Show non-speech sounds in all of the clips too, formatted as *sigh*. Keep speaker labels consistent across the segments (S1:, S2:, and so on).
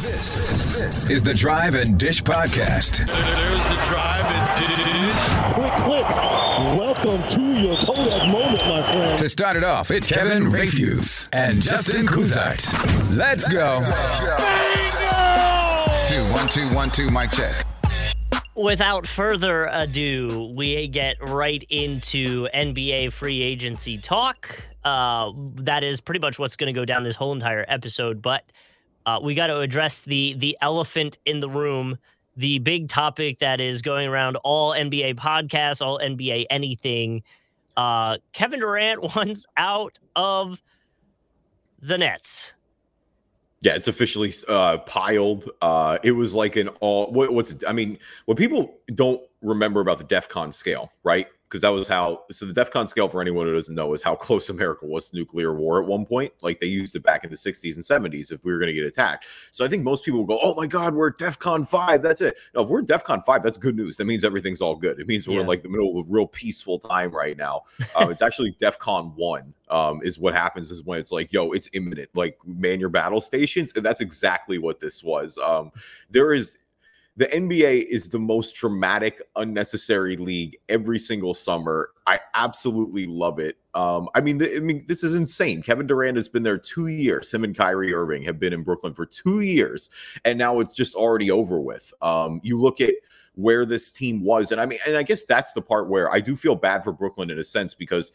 S1: This, this is the Drive and Dish Podcast.
S2: There's the drive and dish.
S3: Quick, quick. Welcome to your Kodak moment, my friend.
S1: To start it off, it's Kevin Rayfuse and Justin Kuzite. Let's go. Two, one, two, one, two, mic check.
S4: Without further ado, we get right into NBA free agency talk. Uh, that is pretty much what's going to go down this whole entire episode. But uh, we got to address the the elephant in the room, the big topic that is going around all NBA podcasts, all NBA anything. Uh, Kevin Durant *laughs* wants out of the Nets.
S5: Yeah, it's officially uh, piled. Uh, it was like an all. What, what's it? I mean, what people don't remember about the DEF CON scale, right? Because that was how. So the DEF CON scale, for anyone who doesn't know, is how close America was to nuclear war at one point. Like they used it back in the 60s and 70s if we were going to get attacked. So I think most people will go, "Oh my God, we're at DEF CON five. That's it." No, if we're at DEF CON five, that's good news. That means everything's all good. It means we're
S4: Yeah.
S5: in like the middle of a real peaceful time right now. Um, it's actually DEF CON one um, is what happens is when it's like, yo, it's imminent. Like man your battle stations, and that's exactly what this was. Um, there is the NBA is the most traumatic, unnecessary league every single summer. I absolutely love it. Um, I mean, the, I mean, this is insane. Kevin Durant has been there two years. Him and Kyrie Irving have been in Brooklyn for two years, and now it's just already over with. Um, you look at where this team was, and I mean, and I guess that's the part where I do feel bad for Brooklyn in a sense because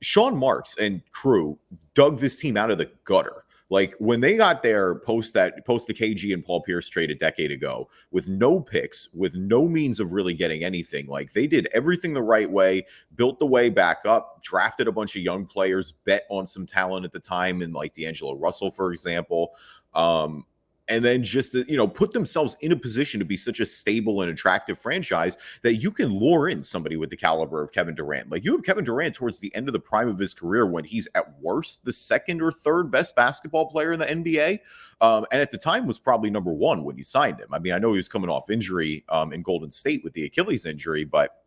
S5: Sean Marks and crew dug this team out of the gutter. Like when they got there post that post the KG and Paul Pierce trade a decade ago with no picks, with no means of really getting anything. Like they did everything the right way, built the way back up, drafted a bunch of young players, bet on some talent at the time, and like D'Angelo Russell, for example. Um, and then just uh, you know put themselves in a position to be such a stable and attractive franchise that you can lure in somebody with the caliber of Kevin Durant. Like you have Kevin Durant towards the end of the prime of his career when he's at worst the second or third best basketball player in the NBA. Um, and at the time was probably number one when you signed him. I mean, I know he was coming off injury um, in Golden State with the Achilles injury, but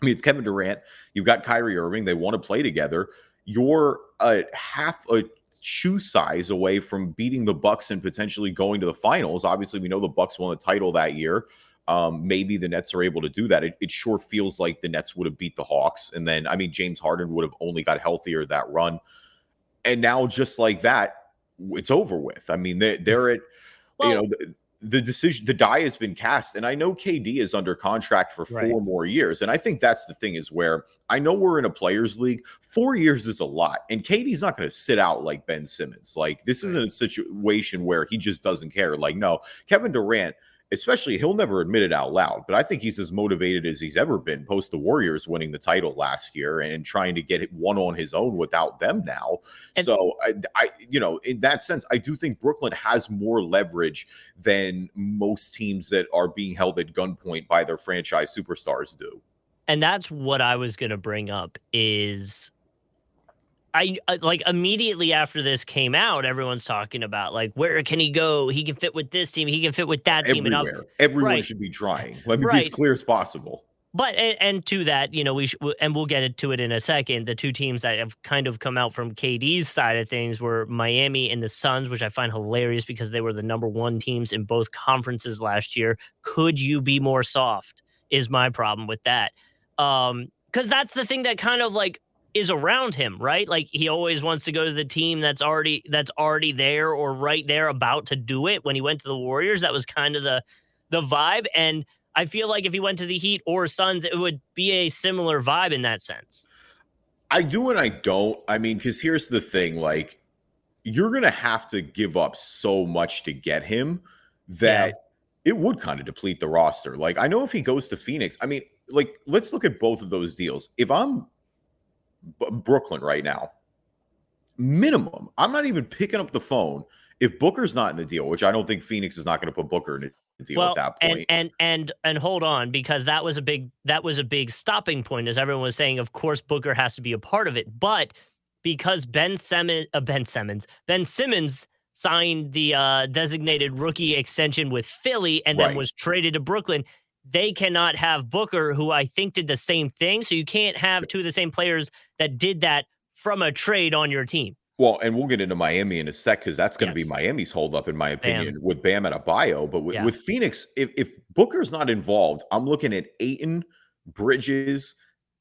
S5: I mean, it's Kevin Durant. You've got Kyrie Irving. They want to play together. You're a half a shoe size away from beating the Bucks and potentially going to the finals. Obviously, we know the Bucks won the title that year. Um, maybe the Nets are able to do that. It, it sure feels like the Nets would have beat the Hawks, and then I mean James Harden would have only got healthier that run, and now just like that, it's over with. I mean they, they're at you know the, decision the die has been cast and i know kd is under contract for four
S4: Right.
S5: more years and i think that's the thing is where i know we're in a players league. Four years is a lot and kd's not going to sit out like ben simmons. Like this isn't a situation where he just doesn't care. Like no kevin durant especially he'll never admit it out loud but i think he's as motivated as he's ever been post the warriors winning the title last year and trying to get one on his own without them now.
S4: And-
S5: so I, I you know in that sense i do think brooklyn has more leverage than most teams that are being held at gunpoint by their franchise superstars do.
S4: And that's what I was going to bring up is I uh, like immediately after this came out everyone's talking about like where can he go? He can fit with this team. He can fit with that team. And up
S5: everywhere. Everyone
S4: Right.
S5: should be trying. Let me be as clear as possible.
S4: But and, and to that you know we sh- and we'll get to it in a second the two teams that have kind of come out from KD's side of things were Miami and the Suns which I find hilarious because they were the number 1 teams in both conferences last year. Could you be more soft? Is my problem with that. Um cuz that's the thing that kind of like is around him, right? Like he always wants to go to the team that's already that's already there or right there about to do it. When he went to the Warriors, that was kind of the the vibe and I feel like if he went to the Heat or Suns, it would be a similar vibe in that sense.
S5: I do and I don't. I mean, because here's the thing: like, you're gonna have to give up so much to get him that yeah. it would kind of deplete the roster. Like, I know if he goes to Phoenix, I mean, like, let's look at both of those deals. If I'm Brooklyn right now, minimum, I'm not even picking up the phone if Booker's not in the deal, which I don't think Phoenix is not going to put Booker in the deal
S4: well,
S5: at that point.
S4: And and and and hold on, because that was a big that was a big stopping point, as everyone was saying. Of course, Booker has to be a part of it, but because Ben Simmons, uh, Ben Simmons, Ben Simmons signed the uh, designated rookie extension with Philly and then right. was traded to Brooklyn. They cannot have Booker, who I think did the same thing. So you can't have two of the same players that did that from a trade on your team.
S5: Well, and we'll get into Miami in a sec because that's going to yes. be Miami's holdup, in my opinion, Bam. with Bam Adebayo. But with, yeah. with Phoenix, if, if Booker's not involved, I'm looking at Ayton, Bridges,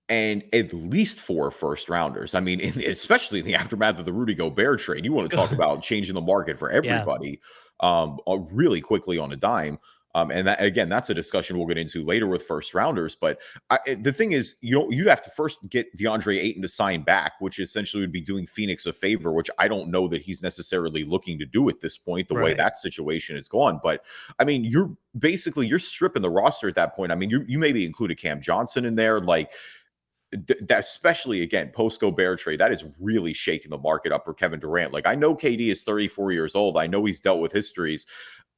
S5: and at least four first rounders. I mean, in, especially in the aftermath of the Rudy Gobert trade, you want to talk *laughs* about changing the market for everybody yeah. um, uh, really quickly on a dime. Um, and that, again, that's a discussion we'll get into later with first rounders. But I, the thing is, you know, you'd have to first get DeAndre Ayton to sign back, which essentially would be doing Phoenix a favor, which I don't know that he's necessarily looking to do at this point, the right. way that situation is gone. But I mean, you're basically you're stripping the roster at that point. I mean, you you maybe included Cam Johnson in there, like that especially again post Gobert trade that is really shaking the market up for Kevin Durant. Like I know KD is 34 years old. I know he's dealt with histories.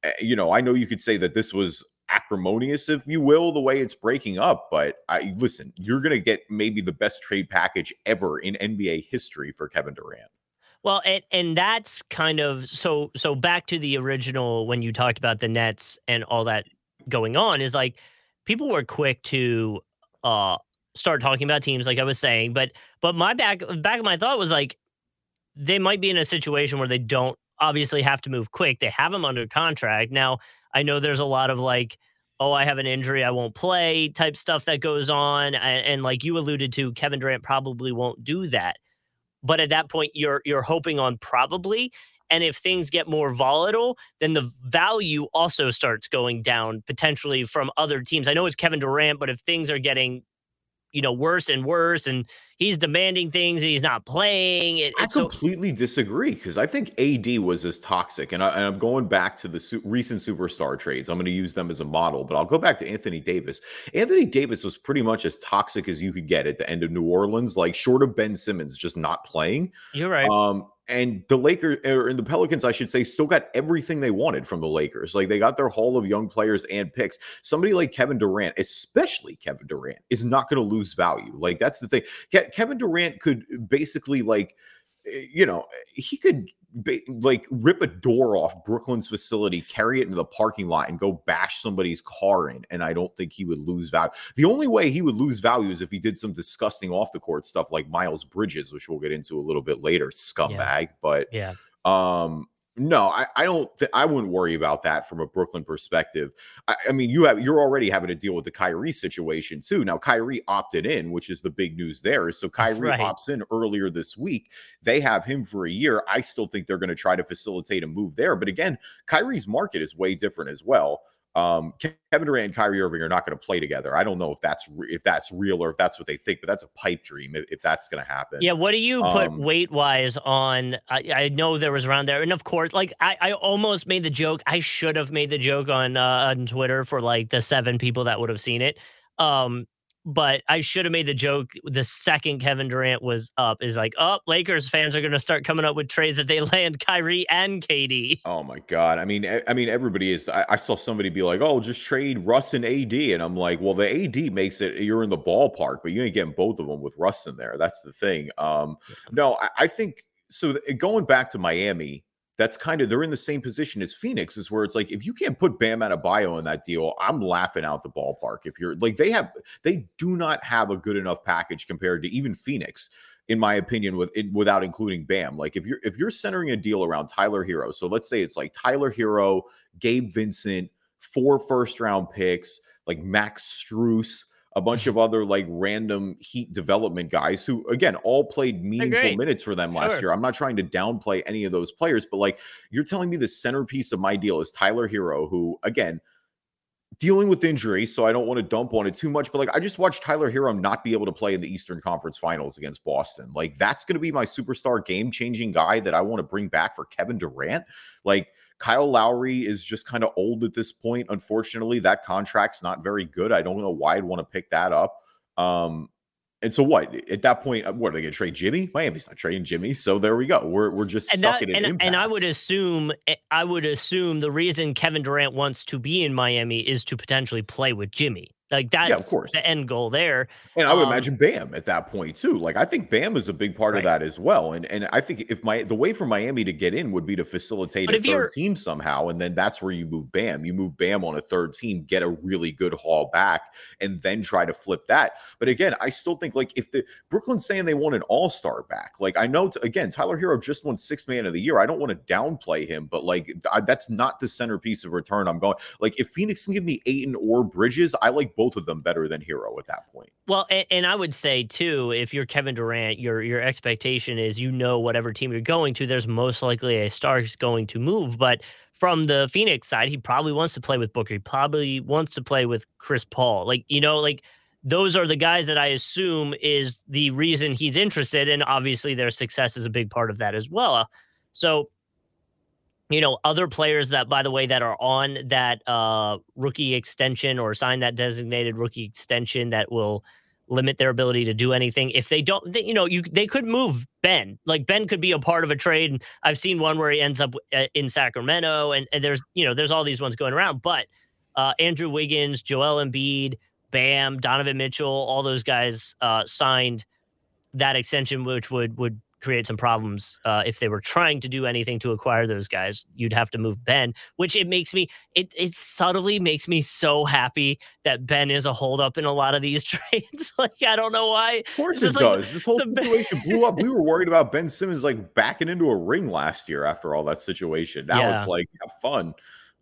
S5: Uh, you know, I know you could say that this was acrimonious, if you will, the way it's breaking up. But I listen, you're going to get maybe the best trade package ever in NBA history for Kevin Durant.
S4: Well, and and that's kind of so so back to the original when you talked about the Nets and all that going on is like people were quick to uh start talking about teams like I was saying, but but my back back of my thought was like they might be in a situation where they don't obviously have to move quick. They have him under contract. Now, I know there's a lot of like oh, I have an injury, I won't play type stuff that goes on and, and like you alluded to Kevin Durant probably won't do that. But at that point you're you're hoping on probably and if things get more volatile, then the value also starts going down potentially from other teams. I know it's Kevin Durant, but if things are getting you know worse and worse and he's demanding things and he's not playing it,
S5: i completely so- disagree because i think ad was as toxic and, I, am going back to the su- recent superstar trades i'm going to use them as a model but i'll go back to anthony davis anthony davis was pretty much as toxic as you could get at the end of new orleans like short of ben simmons just not playing
S4: you're right
S5: um and the Lakers or in the Pelicans, I should say, still got everything they wanted from the Lakers. Like they got their haul of young players and picks. Somebody like Kevin Durant, especially Kevin Durant, is not going to lose value. Like that's the thing. Ke- Kevin Durant could basically like, eh, you know, he could like rip a door off Brooklyn's facility, carry it into the parking lot, and go bash somebody's car in. And I don't think he would lose value. The only way he would lose value is if he did some disgusting off the court stuff like Miles Bridges, which we'll get into a little bit later, scumbag.
S4: Yeah.
S5: But
S4: yeah,
S5: um, no, I, I don't. Th- I wouldn't worry about that from a Brooklyn perspective. I, I, mean, you have you're already having to deal with the Kyrie situation too. Now, Kyrie opted in, which is the big news there. So *laughs* Kyrie right. opts in earlier this week. They have him for a year. I still think they're going to try to facilitate a move there. But again, Kyrie's market is way different as well. Um, Kevin Durant and Kyrie Irving are not going to play together. I don't know if that's re- if that's real or if that's what they think, but that's a pipe dream if, if that's going to happen.
S4: Yeah. What do you put um, weight wise on? I, I, know there was around there, and of course, like I, I almost made the joke. I should have made the joke on uh, on Twitter for like the seven people that would have seen it. Um, but I should have made the joke the second Kevin Durant was up is like, oh, Lakers fans are going to start coming up with trades that they *laughs* land Kyrie and KD.
S5: Oh my god! I mean, I mean, everybody is. I, I, saw somebody be like, oh, just trade Russ and AD, and I'm like, well, the AD makes it you're in the ballpark, but you ain't getting both of them with Russ in there. That's the thing. Um, no, I, I think so. Going back to Miami, that's kind of they're in the same position as Phoenix, is where it's like if you can't put Bam Adebayo in that deal, I'm laughing out the ballpark. If you're like they have, they do not have a good enough package compared to even Phoenix, in my opinion, with it, without including Bam. Like if you're if you're centering a deal around Tyler Herro, so let's say it's like Tyler Herro, Gabe Vincent, four first round picks, like Max Strus a bunch of other like random Heat development guys who, again, all played meaningful minutes for them last
S4: Sure.
S5: year. I'm not trying to downplay any of those players, but like you're telling me the centerpiece of my deal is Tyler Herro, who, again, dealing with injury, so I don't want to dump on it too much. But like, I just watched Tyler Herro not be able to play in the Eastern Conference Finals against Boston. Like, that's going to be my superstar game changing guy that I want to bring back for Kevin Durant. Like, Kyle Lowry is just kind of old at this point. Unfortunately, that contract's not very good. I don't know why I'd want to pick that up. Um, and so what? At that point, uh, what are they going to trade Jimmy? Miami's not trading Jimmy, so there we go. We're we're just
S4: and
S5: stuck
S4: that,
S5: in an
S4: and, and I would assume eh, I would assume the reason Kevin Durant wants to be in Miami is to potentially play with Jimmy. Like that's
S5: course.
S4: the end goal there.
S5: And I would
S4: Um,
S5: imagine Bam at that point too. Like I think Bam is a big part of that as well. And and I think if my the way for Miami to get in would be to facilitate
S4: But
S5: a third team somehow, and then that's where you move Bam. You move Bam on a third team, get a really good haul back, and then try to flip that. But again, I still think like if the Brooklyn's saying they want an all star back, like I know t- again Tyler Herro just won six man of the year. I don't want to downplay him, but like th- that's not the centerpiece of return. I'm going like if Phoenix can give me Ayton or Bridges, I like both of them better than Herro at that point.
S4: Well, and, and I would say too, if you're Kevin Durant, your your expectation is you know whatever team you're going to, there's most likely a star is going to move. But from the Phoenix side, he probably wants to play with Booker. He probably wants to play with Chris Paul. Like you know, like those are the guys that I assume is the reason he's interested, and obviously their success is a big part of that as well. So you know other players that by the way that are on that uh rookie extension or sign that designated rookie extension that will limit their ability to do anything. If they don't they, you know you they could move ben. Like ben could be a part of a trade and i've seen one where he ends up uh, in sacramento and, and there's you know there's all these ones going around but uh andrew wiggins joel embiid bam donovan mitchell all those guys uh signed that extension which would would create some problems uh, if they were trying to do anything to acquire those guys. You'd have to move Ben, which it makes me it it subtly makes me so happy that Ben is a holdup in a lot of these *laughs* trades. like I don't know why.
S5: Of course it
S4: just like-
S5: does. this whole
S4: it's a bit-
S5: situation blew up. We were *laughs* worried about Ben Simmons like backing into a ring last year after all that situation. Now
S4: Yeah.
S5: it's like have fun.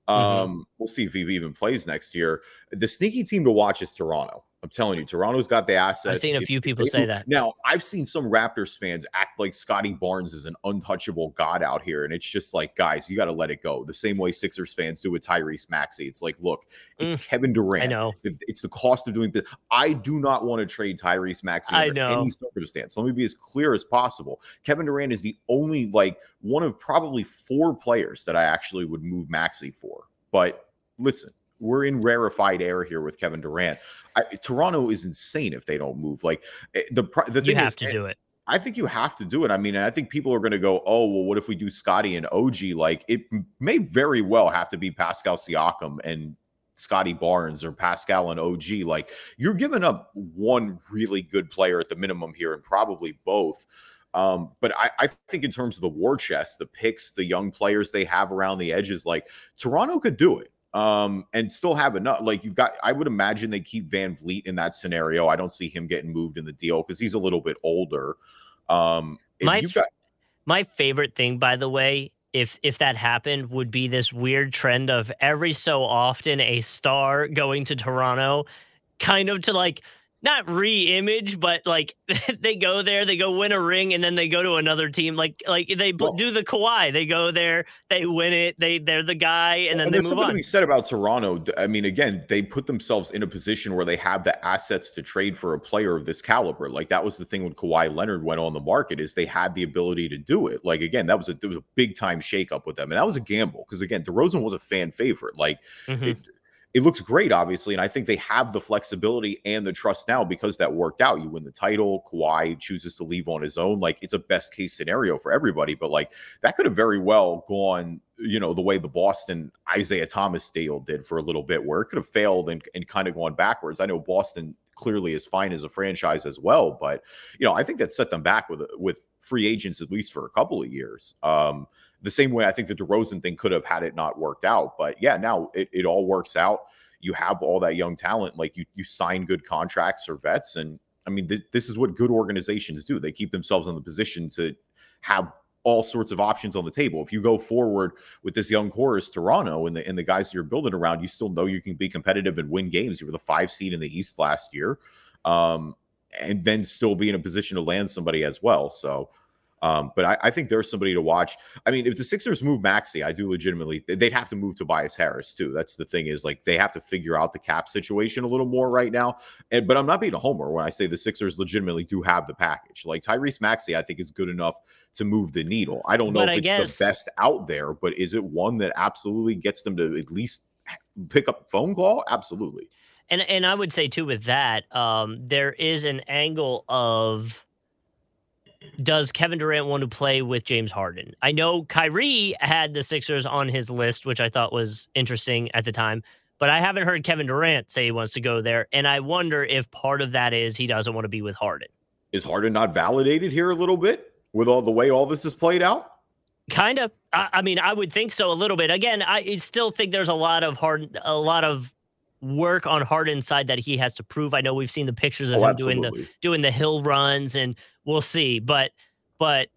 S4: Mhm.
S5: Um, we'll see if he even plays next year. The sneaky team to watch is Toronto. I'm telling you, Toronto's got the assets.
S4: I've seen a
S5: If
S4: few people say
S5: move-
S4: that.
S5: Now, I've seen some Raptors fans act like Scottie Barnes is an untouchable god out here, and it's just like, guys, you got to let it go. The same way Sixers fans do with Tyrese Maxey. It's like, look, it's Kevin Durant.
S4: Mm. I know.
S5: It- It's the cost of doing business. I do not want to trade Tyrese Maxey
S4: I
S5: under
S4: know.
S5: any circumstance. Let me be as clear as possible. Kevin Durant is the only, like, one of probably four players that I actually would move Maxey for. But listen, we're in rarefied air here with Kevin Durant. I, Toronto is insane if they don't move. Like eh, the the
S4: You
S5: thing
S4: have
S5: is,
S4: to do it.
S5: I think you have to do it. I mean, I think people are going to go, oh, well, what if we do Scottie and OG? Like, it may very well have to be Pascal Siakam and Scottie Barnes or Pascal and OG. Like, you're giving up one really good player at the minimum here, and probably both. Um, but I, I think in terms of the war chest, the picks, the young players they have around the edges, like Toronto could do it um and still have enough like you've got i would imagine they keep VanVleet in that scenario. I don't see him getting moved in the deal because he's a little bit older. Um
S4: My
S5: got
S4: My favorite thing, by the way, if if that happened, would be this weird trend of every so often a star going to Toronto, kind of to like not re-image, but like *laughs* they go there, they go win a ring, and then they go to another team. Like like they
S5: Well-
S4: do the Kawhi. They go there, they win it, they they're the guy, and then
S5: and
S4: they move
S5: something
S4: on.
S5: to be said about Toronto. I mean, again, they put themselves in a position where they have the assets to trade for a player of this caliber. Like that was the thing when Kawhi Leonard went on the market is they had the ability to do it. Like again, that was a there was a big time shakeup with them, and that was a gamble because again, DeRozan was a fan favorite. Like
S4: Mhm.
S5: it, it looks great, obviously, and I think they have the flexibility and the trust now because that worked out. You win the title, Kawhi chooses to leave on his own. Like it's a best case scenario for everybody, but like that could have very well gone, you know, the way the Boston Isaiah Thomas deal did for a little bit, where it could have failed and, and kind of gone backwards. I know Boston clearly is fine as a franchise as well, but you know, I think that set them back with with free agents at least for a couple of years. Um, the same way I think the DeRozan thing could have had it not worked out. But yeah, now it, it all works out. You have all that young talent, like you you sign good contracts or vets, and I mean th- this is what good organizations do. They keep themselves in the position to have all sorts of options on the table. If you go forward with this young core as Toronto and the and the guys you're building around, you still know you can be competitive and win games. You were the five seed in the East last year, um, and then still be in a position to land somebody as well. So um, but I, I, think there's somebody to watch. I mean, if the Sixers move Maxey, I do legitimately they'd have to move Tobias Harris too. That's the thing is like they have to figure out the cap situation a little more right now. And but I'm not being a homer when I say the Sixers legitimately do have the package. Like Tyrese Maxey, I think is good enough to move the needle. I don't know but if I it's guess... the best out there, but is it one that absolutely gets them to at least pick up a phone call? Absolutely.
S4: And and I would say too with that, um, there is an angle of does Kevin Durant want to play with James Harden? I know Kyrie had the Sixers on his list, which I thought was interesting at the time, but I haven't heard Kevin Durant say he wants to go there. And I wonder if part of that is he doesn't want to be with Harden.
S5: Is Harden not validated here a little bit with all the way all this is played out?
S4: Kind of. I, I mean, I would think so a little bit. Again, I still think there's a lot of hard, a lot of work on Harden's side that he has to prove. I know we've seen the pictures of oh, him absolutely. doing the doing the hill runs and we'll see. But but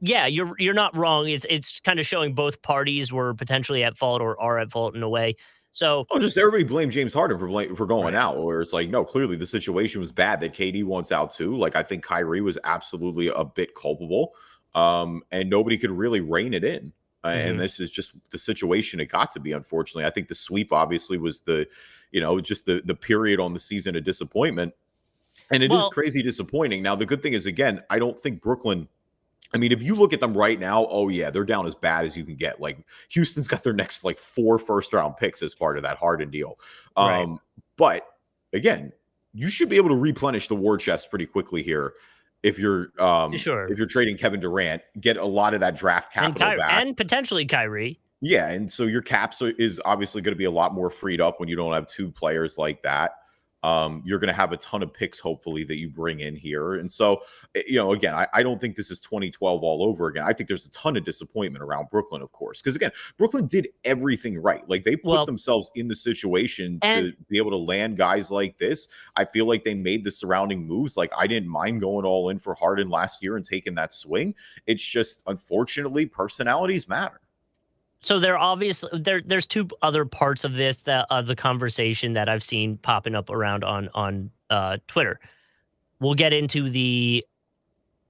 S4: yeah, you're you're not wrong. It's it's kind of showing both parties were potentially at fault or are at fault in a way. So
S5: oh, just everybody blame James Harden for blame, for going right. out, where it's like, no, clearly the situation was bad that KD wants out too. Like I think Kyrie was absolutely a bit culpable, um, and nobody could really rein it in. Uh, mm-hmm. And this is just the situation it got to be. Unfortunately, I think the sweep obviously was the, you know, just the the period on the season of disappointment. And it well, is crazy disappointing. Now, the good thing is, again, I don't think Brooklyn. I mean, if you look at them right now, oh yeah, they're down as bad as you can get. Like Houston's got their next like four first round picks as part of that Harden deal. Um, right. But again, you should be able to replenish the war chest pretty quickly here if you're um sure. if you're trading Kevin Durant, get a lot of that draft capital
S4: and
S5: back,
S4: and potentially Kyrie.
S5: Yeah, and so your caps is obviously going to be a lot more freed up when you don't have two players like that. Um, you're going to have a ton of picks, hopefully, that you bring in here. And so, eh, you know, again, I, I, don't think this is 2012 all over again. I think there's a ton of disappointment around Brooklyn, of course, because again, Brooklyn did everything right. Like they put well, themselves in the situation and- to be able to land guys like this. I feel like they made the surrounding moves. Like I didn't mind going all in for Harden last year and taking that swing. It's just, unfortunately, personalities matter
S4: so there obviously there there's two other parts of this that of the conversation that I've seen popping up around on on uh, Twitter. We'll get into the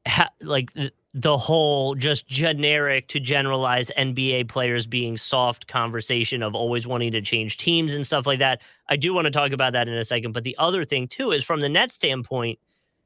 S4: ha, like the, the whole just generic to generalize NBA players being soft conversation of always wanting to change teams and stuff like that. I do want to talk about that in a second, but the other thing too is from the net standpoint,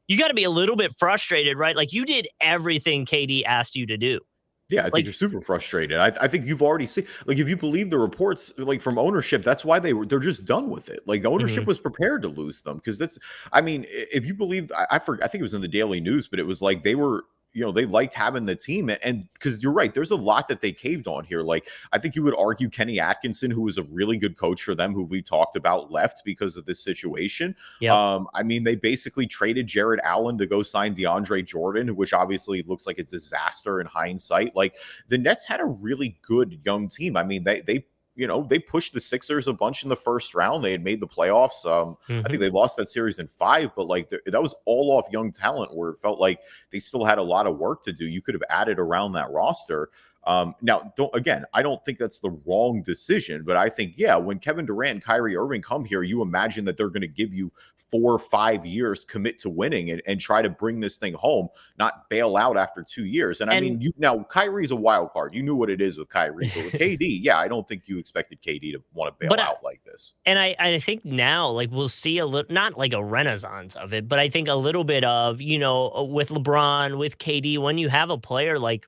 S4: you got to be a little bit frustrated, right? Like you did everything KD asked you to do
S5: yeah, I think you're super frustrated. I, I, think you've already seen, like, if you believe the reports, like from ownership, that's why they were they're just done with it. Like, the ownership mm-hmm. was prepared to lose them because that's, I mean, if you believe, I, I forget, I think it was in the Daily News, but it was like they were you know they liked having the team and because you're right there's a lot that they caved on here like i think you would argue kenny atkinson who was a really good coach for them who we talked about left because of this situation. Yep. um i mean they basically traded Jarrett Allen to go sign deandre jordan which obviously looks like a disaster in hindsight. Like the nets had a really good young team. I mean they they you know, they pushed the Sixers a bunch in the first round. They had made the playoffs. Um, mm-hmm. I think they lost that series in five, but like that was all off young talent where it felt like they still had a lot of work to do. You could have added around that roster. Um, now, don't again, I don't think that's the wrong decision, but I think, yeah, when Kevin Durant and Kyrie Irving come here, you imagine that they're going to give you four or five years commit to winning and, and try to bring this thing home, not bail out after two years. And, and I mean, you now Kyrie's a wild card. You knew what it is with Kyrie, but with *laughs* KD, yeah, I don't think you expected KD to want to bail but, out like this.
S4: And I, I think now, like, we'll see a little, not like a renaissance of it, but I think a little bit of, you know, uh, with LeBron, with KD, when you have a player like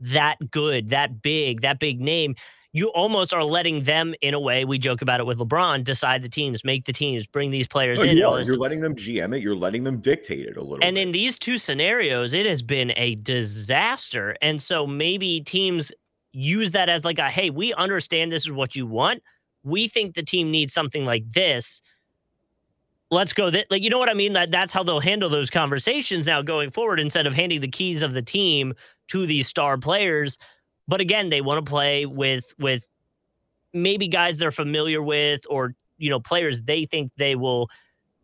S4: that good, that big, that big name, you almost are letting them, in a way, we joke about it with LeBron, decide the teams, make the teams, bring these players
S5: no,
S4: in.
S5: You are. You're letting them GM it. You're letting them dictate it a little.
S4: And
S5: bit.
S4: in these two scenarios, it has been a disaster. And so maybe teams use that as like a, hey, we understand this is what you want. We think the team needs something like this. Let's go. Th-. Like, you know what I mean? That that's how they'll handle those conversations now going forward. Instead of handing the keys of the team to these star players, but again, they want to play with with maybe guys they're familiar with or you know players they think they will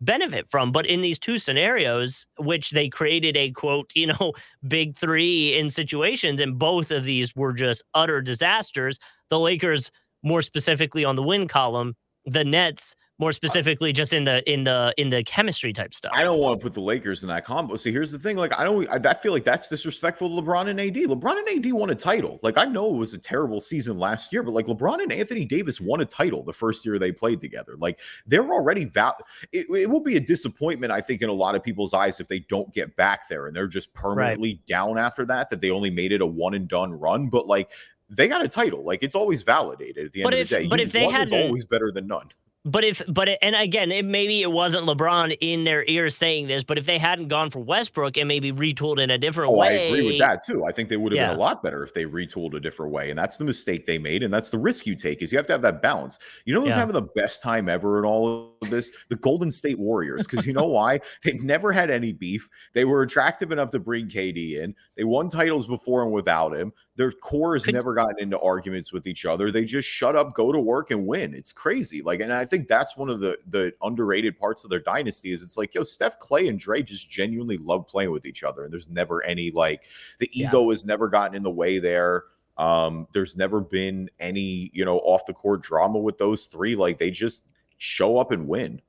S4: benefit from. But in these two scenarios, which they created a quote, you know, *laughs* big three in situations, and both of these were just utter disasters. The Lakers, more specifically on the win column, the Nets more specifically just in the in the in the chemistry type stuff.
S5: I don't want to put the Lakers in that combo. See, here's the thing: like, I don't, I, I, feel like that's disrespectful to LeBron and AD. LeBron and AD won a title. Like, I know it was a terrible season last year, but like LeBron and Anthony Davis won a title the first year they played together. Like, they're already val. It, it will be a disappointment, I think, in a lot of people's eyes if they don't get back there and they're just permanently right. down after that. That they only made it a one and done run, but like. They got a title. Like it's always validated at the end
S4: but
S5: of
S4: if,
S5: the day.
S4: But
S5: you,
S4: if they had
S5: always better than none
S4: but if, but it, and again, it maybe it wasn't LeBron in their ears saying this, but if they hadn't gone for Westbrook and maybe retooled in a different
S5: oh,
S4: way,
S5: I agree with that too. I think they would have
S4: yeah.
S5: been a lot better if they retooled a different way, and that's the mistake they made, and that's the risk you take. Is you have to have that balance. You know who's yeah. having the best time ever in all of this? The Golden State Warriors, because you know *laughs* why? They've never had any beef. They were attractive enough to bring KD in. They won titles before and without him. Their core has Could, never gotten into arguments with each other. They just shut up, go to work, and win. It's crazy. Like, and I think that's one of the the underrated parts of their dynasty is it's like, yo, Steph Clay and Dre just genuinely love playing with each other. And there's never any like the ego yeah. has never gotten in the way there. Um, there's never been any, you know, off the court drama with those three. Like they just show up and win.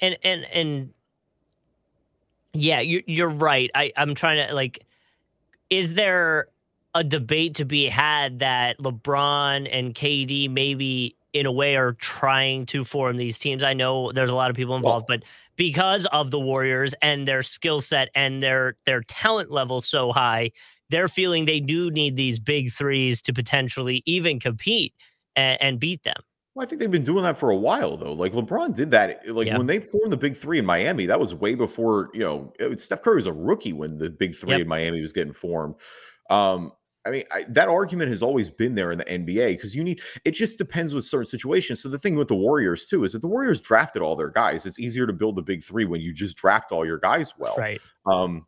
S4: And and and yeah, you you're right. I, I'm trying to like is there a debate to be had that LeBron and KD maybe in a way are trying to form these teams. I know there's a lot of people involved, well, but because of the Warriors and their skill set and their their talent level so high, they're feeling they do need these big threes to potentially even compete and, and beat them.
S5: Well, I think they've been doing that for a while though. Like LeBron did that. Like yeah. when they formed the big three in Miami, that was way before, you know, Steph Curry was a rookie when the big three yep. in Miami was getting formed. Um, I mean, I, that argument has always been there in the NBA because you need it just depends with certain situations. So the thing with the Warriors too is that the Warriors drafted all their guys. It's easier to build the big three when you just draft all your guys well.
S4: Right.
S5: Um,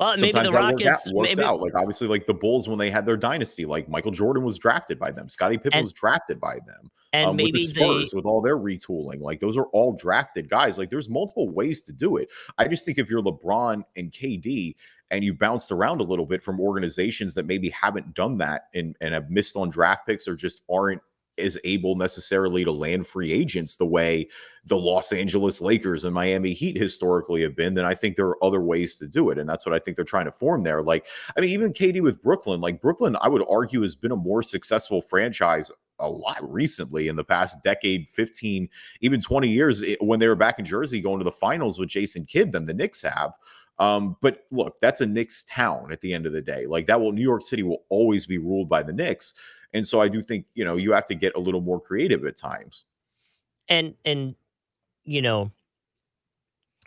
S4: well, maybe the Rockets
S5: work out, works
S4: maybe,
S5: out. Like obviously, like the Bulls when they had their dynasty, like Michael Jordan was drafted by them, Scottie Pippen and, was drafted by them,
S4: and
S5: um,
S4: maybe
S5: with the Spurs with all their retooling. Like those are all drafted guys. Like there's multiple ways to do it. I just think if you're LeBron and KD, and you bounced around a little bit from organizations that maybe haven't done that and, and have missed on draft picks or just aren't as able necessarily to land free agents the way the Los Angeles Lakers and Miami Heat historically have been, then I think there are other ways to do it. And that's what I think they're trying to form there. Like, I mean, even KD with Brooklyn, like Brooklyn, I would argue has been a more successful franchise a lot recently in the past decade, 15, even 20 years eh, when they were back in Jersey going to the finals with Jason Kidd than the Knicks have. Um, but look, that's a Knicks town at the end of the day. Like that will New York City will always be ruled by the Knicks. And so I do think, you know, you have to get a little more creative at times.
S4: And and you know,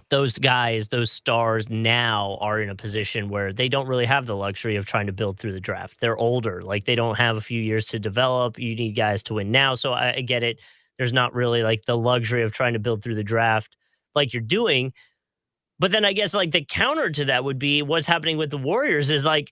S4: those guys, those stars now are in a position where they don't really have the luxury of trying to build through the draft. They're older. Like they don't have a few years to develop. You need guys to win now. So I, I get it. There's not really like the luxury of trying to build through the draft like you're doing. But then I guess like the counter to that would be what's happening with the Warriors is like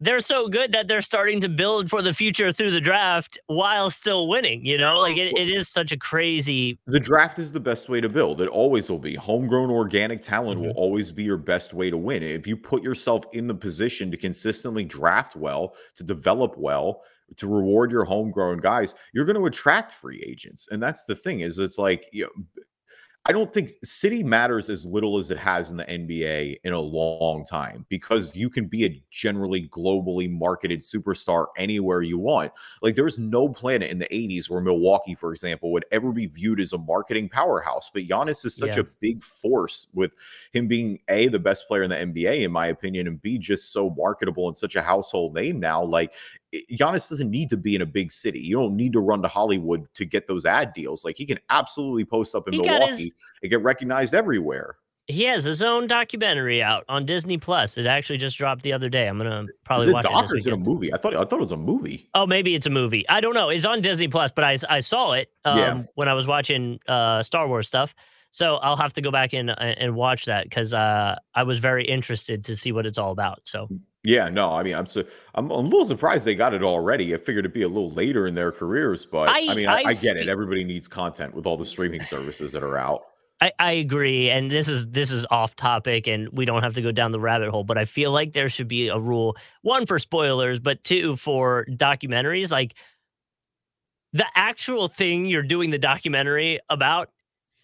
S4: they're so good that they're starting to build for the future through the draft while still winning. You know, like it, it is such a crazy.
S5: The draft is the best way to build. It always will be. Homegrown organic talent mm-hmm. will always be your best way to win. If you put yourself in the position to consistently draft well, to develop well, to reward your homegrown guys, you're going to attract free agents. And that's the thing is it's like, you know, I don't think city matters as little as it has in the NBA in a long time because you can be a generally globally marketed superstar anywhere you want. Like there was no planet in the 80s where Milwaukee, for example, would ever be viewed as a marketing powerhouse. But Giannis is such yeah. a big force with him being A, the best player in the NBA, in my opinion, and B, just so marketable and such a household name now. Like Giannis doesn't need to be in a big city. You don't need to run to Hollywood to get those ad deals. Like he can absolutely post up in he Milwaukee his, and get recognized everywhere.
S4: He has his own documentary out on Disney Plus. It actually just dropped the other day. I'm gonna probably
S5: is
S4: watch
S5: it.
S4: Doc
S5: it is it a movie? I thought I thought it was a movie.
S4: Oh, maybe it's a movie. I don't know. It's on Disney Plus, but I I saw it um, yeah. when I was watching uh, Star Wars stuff. So I'll have to go back and and watch that because uh, I was very interested to see what it's all about. So
S5: yeah, no, I mean, I'm so I'm, I'm, a little surprised they got it already. I figured it'd be a little later in their careers, but I, I mean, I, I, get it. Everybody needs content with all the streaming services that are out.
S4: I, I agree, and this is this is off topic, and we don't have to go down the rabbit hole. But I feel like there should be a rule: one for spoilers, but two for documentaries. Like the actual thing you're doing the documentary about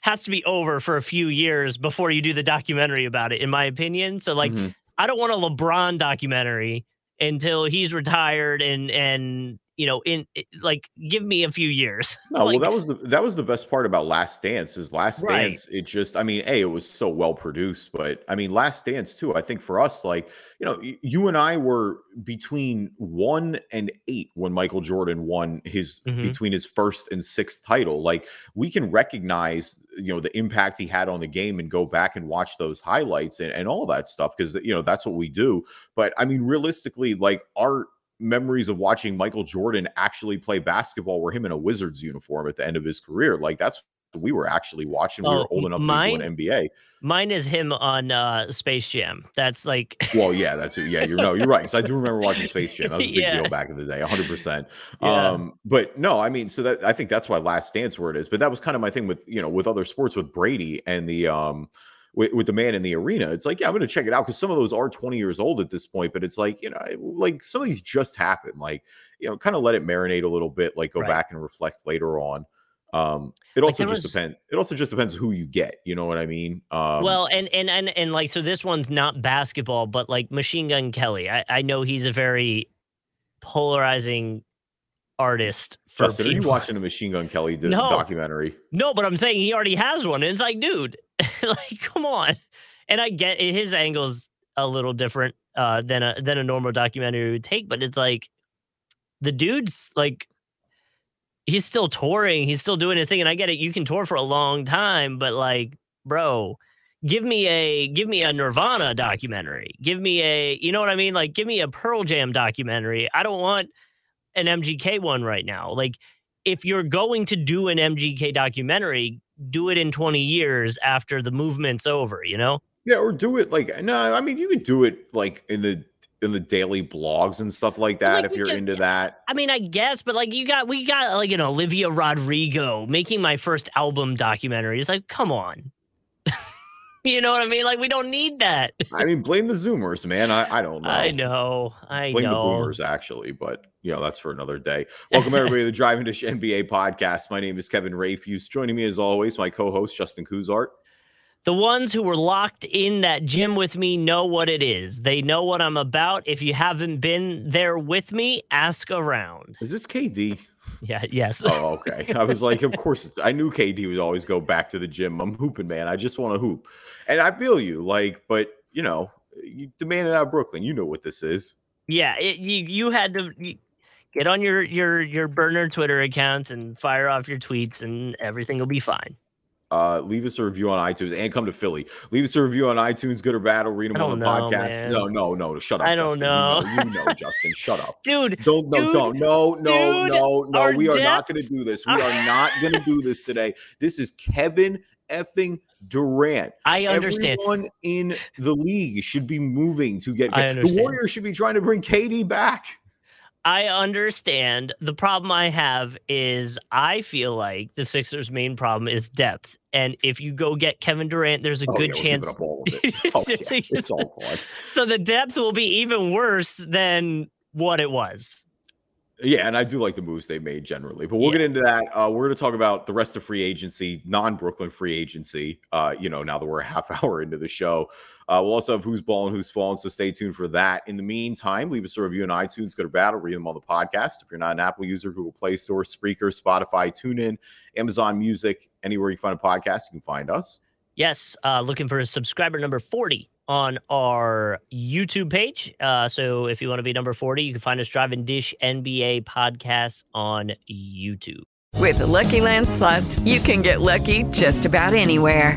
S4: has to be over for a few years before you do the documentary about it, in my opinion. So, like,
S5: Mhm.
S4: I don't want a LeBron documentary until he's retired and and you know in like give me a few years. *laughs*
S5: No,
S4: Like-
S5: well, that was the that was the best part about Last Dance. Is Last
S4: Right.
S5: Dance? It just, I mean, a it was so well produced, but I mean, Last Dance too. I think for us, like you know, you and I were between one and eight when Michael Jordan won his
S4: Mhm.
S5: between his first and sixth title. Like we can recognize, you know, the impact he had on the game and go back and watch those highlights and, and all that stuff because you know that's what we do. But I mean, realistically, like our memories of watching Michael Jordan actually play basketball were him in a Wizards uniform at the end of his career. Like that's what we were actually watching. We
S4: Oh,
S5: were old enough to
S4: mine-
S5: go an NBA.
S4: Mine is him on uh, Space Jam. That's like *laughs*
S5: Well, yeah, that's it. Yeah, you're no, you're right. So I do remember watching Space Jam. That was a big
S4: Yeah.
S5: deal back in the day, 100. percent *laughs*
S4: Yeah.
S5: Um, but no, I mean, so that I think that's why Last Dance where it is. But that was kind of my thing with you know with other sports with Brady and the um with, with the man in the arena. It's like, yeah, I'm going to check it out because some of those are 20 years old at this point. But it's like, you know, like some of these just happened. Like, you know, kind of let it marinate a little bit. Like, go
S4: Right.
S5: back and reflect later on. Um, it also
S4: there
S5: just
S4: was-
S5: depends. It also just depends who you get. You know what I mean? Um,
S4: well, and and and and like so this one's not basketball, but like Machine Gun Kelly. I, I know he's a very polarizing artist for
S5: Justin, are you watching a Machine Gun Kelly do-
S4: No.
S5: documentary?
S4: No, but I'm saying he already has one. And it's like, dude, *laughs* like, come on. And I get it, his angle's a little different uh, than a than a normal documentary would take, but it's like the dude's like he's still touring, he's still doing his thing. And I get it, you can tour for a long time, but like, bro, give me a give me a Nirvana documentary. Give me a you know what I mean? Like give me a Pearl Jam documentary. I don't want an MGK one right now. Like if you're going to do an MGK documentary, do it in 20 years after the movement's over, you know?
S5: Yeah, or do it like no. I mean, you could do it like in the in the daily blogs and stuff like that
S4: Like,
S5: if you're into that.
S4: I mean, I guess, but like you got we got like an Olivia Rodrigo making my first album documentary. It's like, come on. *laughs* you know what I mean? Like we don't need that.
S5: I mean, blame the Zoomers, man. I, I don't *laughs* know.
S4: I know. I
S5: Blame the boomers, actually, but you know that's for another day. *laughs* Welcome everybody to the Drive and Dish NBA podcast. My name is Kevin Rayfuse. Joining me as always, my co-host Justin Kuzart.
S4: The ones who were locked in that gym with me know what it is. They know what I'm about. If you haven't been there with me, ask around.
S5: Is this KD?
S4: Yeah, yes.
S5: Oh, okay. I was like, of course. It's, I knew KD would always go back to the gym. I'm hooping, man. I just want to hoop, and I feel you. Like, but you know, you demanded out of Brooklyn. You know what this is.
S4: Yeah, it, you you had to you, get on your your your burner Twitter account and fire off your tweets, and everything will be fine.
S5: uh, leave us a review on iTunes and come to Philly. Leave us a review on iTunes, good or bad. Or read them on the
S4: know,
S5: podcast.
S4: man.
S5: No, no, no. Shut up.
S4: I don't
S5: Justin.
S4: know.
S5: You know, you know Justin. Shut up. *laughs*
S4: Dude,
S5: Don't no
S4: Dude,
S5: don't no no
S4: dude,
S5: no no. We are not going to do this. We are *laughs* not going to do this today. This is Kevin effing Durant.
S4: I understand.
S5: Everyone in the league should be moving to get. The. Warriors should be trying to bring KD back.
S4: I understand. The problem I have is I feel like the Sixers' main problem is depth. And if you go get Kevin Durant, there's a
S5: Oh,
S4: good
S5: yeah,
S4: chance.
S5: up all of it. *laughs* Oh, *laughs* yeah, it's all gone.
S4: So the depth will be even worse than what it was.
S5: Yeah, and I do like the moves they made generally, but we'll
S4: Yeah.
S5: get into that. Uh, we're going to talk about the rest of free agency, non-Brooklyn free agency. Uh, you know, now that we're a half *laughs* hour into the show, uh, we'll also have who's balling, who's falling. So stay tuned for that. In the meantime, leave us a review on iTunes. Go to battle, read them on the podcast. If you're not an Apple user, Google Play Store, Spreaker, Spotify, TuneIn, Amazon Music, anywhere you find a podcast, you can find us.
S4: Yes, uh, looking for a subscriber number 40 on our YouTube page. Uh, so if you want to be number 40, you can find us Drive and Dish NBA podcast on YouTube.
S6: With the Lucky Land slots, you can get lucky just about anywhere.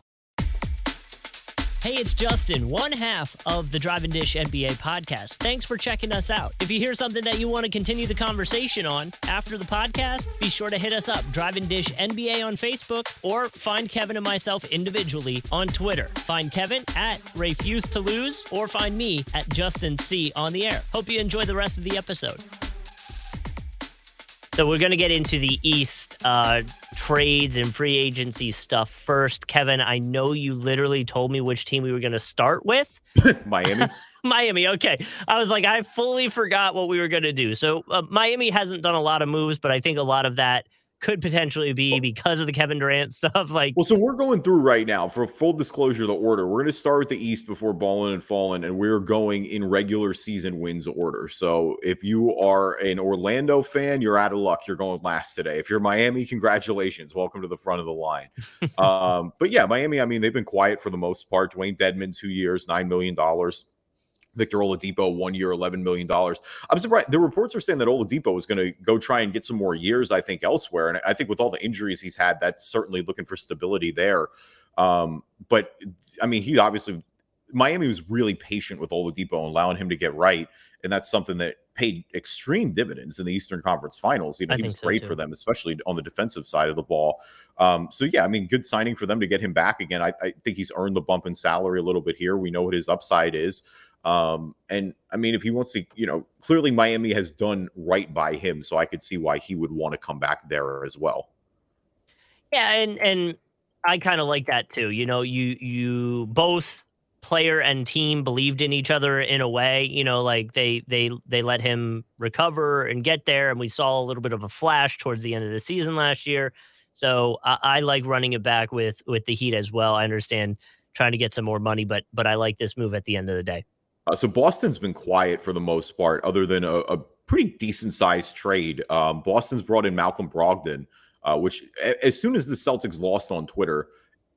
S4: Hey, it's Justin, one half of the Drive and Dish NBA podcast. Thanks for checking us out. If you hear something that you want to continue the conversation on after the podcast, be sure to hit us up, Drive and Dish NBA on Facebook, or find Kevin and myself individually on Twitter. Find Kevin at Refuse to Lose, or find me at Justin C on the air. Hope you enjoy the rest of the episode. So we're going to get into the East uh, trades and free agency stuff first. Kevin, I know you literally told me which team we were going to start with. *laughs*
S5: Miami. *laughs*
S4: Miami. Okay. I was like, I fully forgot what we were going to do. So uh, Miami hasn't done a lot of moves, but I think a lot of that could potentially be because of the Kevin Durant *laughs* stuff. Like,
S5: well, so we're going through right now for full disclosure, the order. We're going to start with the East before balling and falling, and we're going in regular season wins order. So if you are an Orlando fan, you're out of luck. You're going last today. If you're Miami, congratulations. Welcome to the front of the line. *laughs* um, but yeah, Miami, I mean, they've been quiet for the most part. Dewayne Dedmon, two years, $9 million. Victor Oladipo, one year, $11 million. I'm surprised. The reports are saying that Oladipo is going to go try and get some more years, I think, elsewhere. And I think with all the injuries he's had, that's certainly looking for stability there. Um, but I mean, he obviously, Miami was really patient with Oladipo and allowing him to get right. And that's something that paid extreme dividends in the Eastern Conference Finals. You know,
S4: I
S5: he was
S4: so,
S5: great
S4: too.
S5: for them, especially on the defensive side of the ball. Um, so yeah, I mean, good signing for them to get him back again. I, I think he's earned the bump in salary a little bit here. We know what his upside is. Um, and I mean, if he wants to, you know, clearly Miami has done right by him, so I could see why he would want to come back there as well.
S4: yeah, and and I kind of like that too. You know, you you both player and team believed in each other in a way. You know, like they they they let him recover and get there, and we saw a little bit of a flash towards the end of the season last year. So I, I like running it back with with the Heat as well. I understand trying to get some more money, but but I like this move at the end of the day.
S5: Uh, so Boston's been quiet for the most part, other than a, a pretty decent sized trade. Um, Boston's brought in Malcolm Brogdon, uh, which a- as soon as the Celtics lost on Twitter,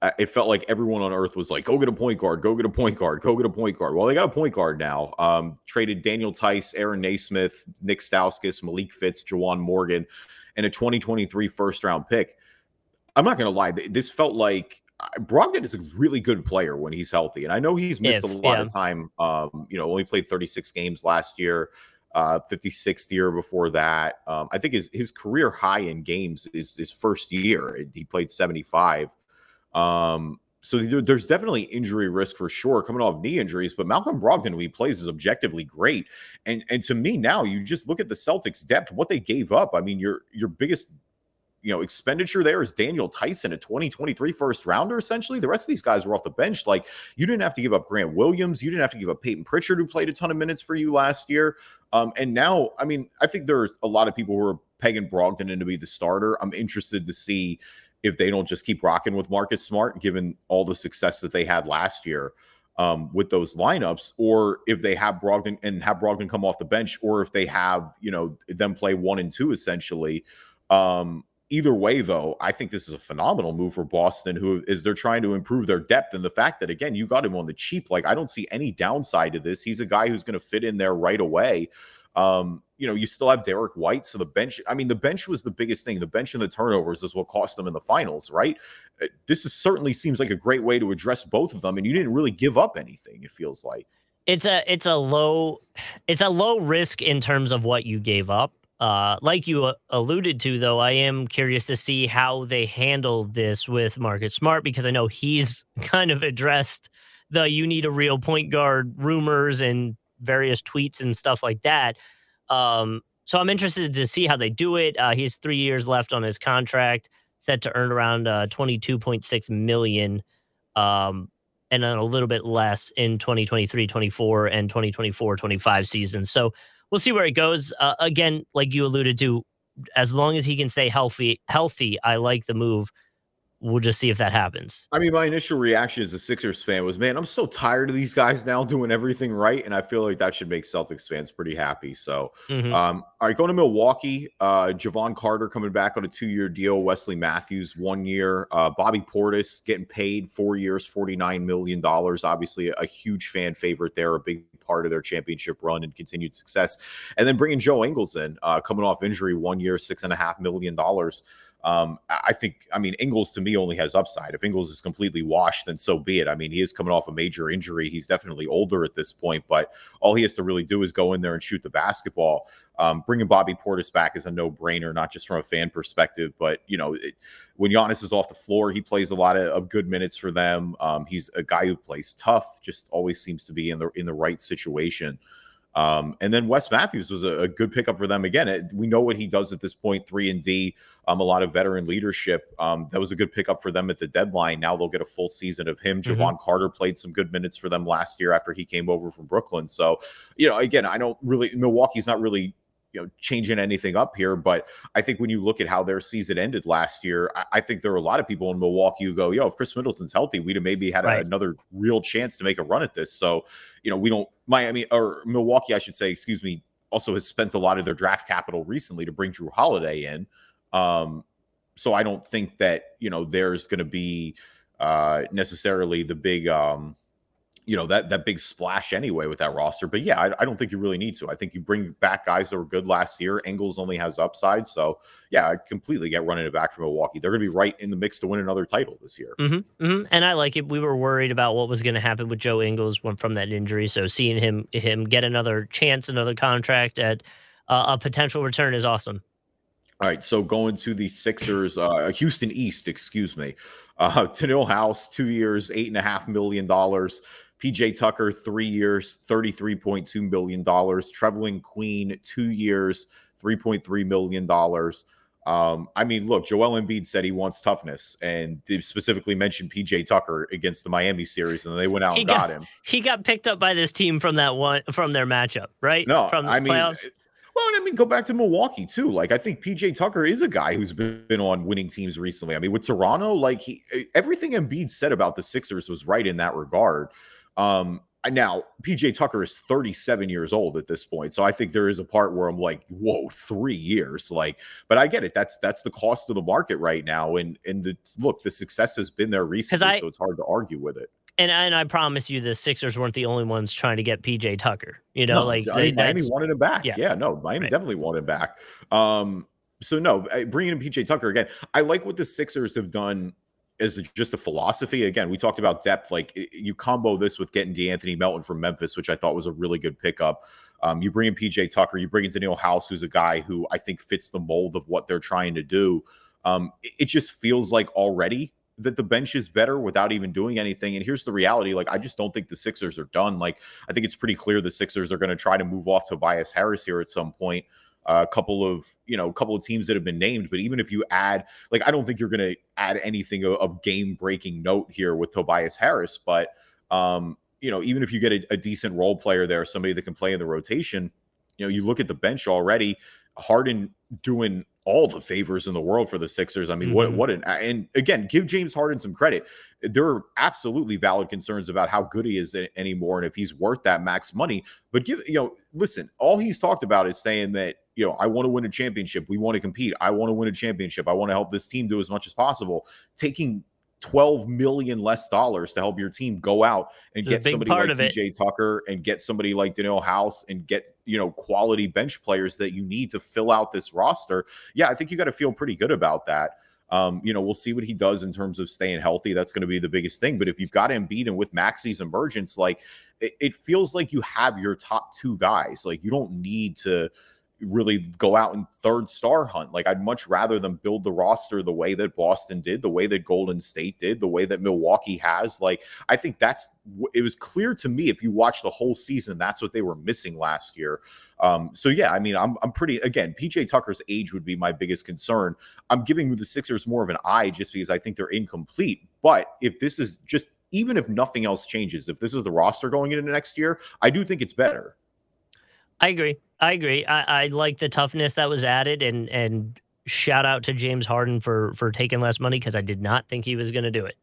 S5: uh, it felt like everyone on earth was like, "Go get a point guard, go get a point guard, go get a point guard." Well, they got a point guard now. Um, traded Daniel Theis, Aaron Nesmith, Nick Stauskas, Malik Fitts, Juwan Morgan, and a 2023 first round pick. I'm not going to lie, this felt like Brogdon is a really good player when he's healthy, and I know he's missed
S4: If,
S5: a lot
S4: yeah.
S5: of time. Um, you know, only played 36 games last year, uh, 56th year before that. Um, I think his his career high in games is his first year. He played 75. Um, so there- there's definitely injury risk for sure coming off knee injuries. But Malcolm Brogdon, when he plays, is objectively great. And and to me now, you just look at the Celtics' depth, what they gave up. I mean, your your biggest you know expenditure there is Daniel Theis, a 2023 first rounder. Essentially, the rest of these guys were off the bench. Like you didn't have to give up Grant Williams, you didn't have to give up Payton Pritchard, who played a ton of minutes for you last year. Um, and now, I mean, I think there's a lot of people who are pegging Brogdon in to be the starter. I'm interested to see if they don't just keep rocking with Marcus Smart, given all the success that they had last year um, with those lineups, or if they have Brogdon and have Brogdon come off the bench, or if they have you know them play one and two essentially. Um, either way, though, I think this is a phenomenal move for Boston, who is they're trying to improve their depth and the fact that again you got him on the cheap. Like I don't see any downside to this. He's a guy who's going to fit in there right away. Um, you know, you still have Derrick White, so the bench. I mean, the bench was the biggest thing. The bench and the turnovers is what cost them in the finals, right? Uh, This is certainly seems like a great way to address both of them, and you didn't really give up anything. It feels like.
S4: it's a it's a low it's a low risk in terms of what you gave up uh like you uh, alluded to though i am curious to see how they handle this with marcus smart because i know he's *laughs* kind of addressed the you need a real point guard rumors and various tweets and stuff like that. Um so i'm interested to see how they do it. Uh he's three years left on his contract set to earn around uh 22.6 million um and then a little bit less in 2023 24 and 2024 25 seasons so we'll see where it goes uh, again like you alluded to as long as he can stay healthy healthy i like the move we'll just see if that happens
S5: I mean, my initial reaction as a Sixers fan was, man, I'm so tired of these guys now doing everything right, and I feel like that should make Celtics fans pretty happy. So,
S4: Mhm.
S5: um, all right, going to Milwaukee, uh, Jevon Carter coming back on a two-year deal, Wesley Matthews one year, uh, Bobby Portis getting paid four years, forty-nine million dollars. Obviously, a huge fan favorite there, a big part of their championship run and continued success. And then bringing Joe Ingles in, uh, coming off injury, one year, six and a half million dollars. Um, I think, I mean, Ingles to me only has upside. If Ingles is completely washed, then so be it. I mean, he is coming off a major injury. He's definitely older at this point, but all he has to really do is go in there and shoot the basketball. Um, bringing Bobby Portis back is a no brainer, not just from a fan perspective, but you know, it, when Giannis is off the floor, he plays a lot of, of good minutes for them. Um, he's a guy who plays tough, just always seems to be in the in the right situation. Um, and then Wes Matthews was a, a, good pickup for them again. It, we know what he does at this point, three and D. Um, a lot of veteran leadership. Um, that was a good pickup for them at the deadline. Now they'll get a full season of him. mm hmm Jevon Carter played some good minutes for them last year after he came over from Brooklyn. So, you know, again, I don't really Milwaukee's not really you know changing anything up here but i think when you look at how their season ended last year i, I think there are a lot of people in milwaukee who go yo if khris middleton's healthy we'd have maybe had right. a, another real chance to make a run at this so you know we don't miami or milwaukee i should say excuse me also has spent a lot of their draft capital recently to bring Jrue holiday in um so i don't think that you know there's going to be uh necessarily the big um you know that that big splash anyway with that roster. But yeah, I, I, don't think you really need to. I think you bring back guys that were good last year. Ingles only has upside, so yeah, I completely get running it back from Milwaukee. They're going to be right in the mix to win another title this year.
S4: Mm-hmm, mm-hmm. And I like it. We were worried about what was going to happen with Joe Ingles from that injury, so seeing him him get another chance, another contract at uh, a potential return is awesome.
S5: All right, so going to the Sixers, uh, Houston East, excuse me. Uh, Danuel House, two years, eight and a half million dollars. PJ Tucker, three years, $33.2 million. Trevelin Queen, two years, $3.3 million. Um, I mean, look, Joel Embiid said he wants toughness, and they specifically mentioned PJ Tucker against the Miami series, and they went out he and got, got, him.
S4: He got picked up by this team from that one from their matchup, right?
S5: No,
S4: from
S5: the I playoffs. mean, well, and I mean, go back to Milwaukee too. Like, I think PJ Tucker is a guy who's been, been on winning teams recently. I mean, with Toronto, like he everything Embiid said about the Sixers was right in that regard. Um, now PJ Tucker is 37 years old at this point, so I think there is a part where I'm like, whoa, three years, like. But I get it. That's that's the cost of the market right now, and and the look, the success has been there recently, I, so it's hard to argue with it.
S4: And and I promise you, the Sixers weren't the only ones trying to get PJ Tucker. You know, no, like
S5: they, Miami wanted him back. Yeah, yeah no, Miami right. definitely wanted him back. Um, so no, bringing in PJ Tucker again, I like what the Sixers have done is it just a philosophy. Again, we talked about depth. Like you combo this with getting De'Anthony Melton from Memphis, which I thought was a really good pickup. Um, you bring in PJ Tucker, you bring in Danuel House, who's a guy who I think fits the mold of what they're trying to do. Um, it just feels like already that the bench is better without even doing anything. And here's the reality: like I just don't think the Sixers are done. Like I think it's pretty clear the Sixers are going to try to move off Tobias Harris here at some point a couple of you know a couple of teams that have been named but even if you add like i don't think you're going to add anything of, of game breaking note here with tobias harris but um you know even if you get a, a, decent role player there somebody that can play in the rotation you know you look at the bench already harden doing all the favors in the world for the Sixers. I mean, mm-hmm. what what an and again, give James Harden some credit. There are absolutely valid concerns about how good he is anymore and if he's worth that max money. But give you know, listen, all he's talked about is saying that you know, I want to win a championship. We want to compete. I want to win a championship. I want to help this team do as much as possible. Taking 12 million less dollars to help your team go out and get somebody like PJ Tucker and get somebody like Danuel House and get, you know, quality bench players that you need to fill out this roster. Yeah, I think you got to feel pretty good about that. Um, you know, we'll see what he does in terms of staying healthy. That's going to be the biggest thing. But if you've got Embiid and with Maxey's emergence, like it, it feels like you have your top two guys. Like you don't need to really go out and third star hunt. Like I'd much rather them build the roster the way that Boston did, the way that Golden State did, the way that Milwaukee has. Like I think that's it was clear to me if you watch the whole season, that's what they were missing last year. Um, so yeah, I mean, I'm I'm pretty again. PJ Tucker's age would be my biggest concern. I'm giving the Sixers more of an eye just because I think they're incomplete. But if this is just even if nothing else changes, if this is the roster going into next year, I do think it's better.
S4: I agree. I agree. I, I like the toughness that was added, and and shout out to James Harden for for taking less money because I did not think he was going to do it.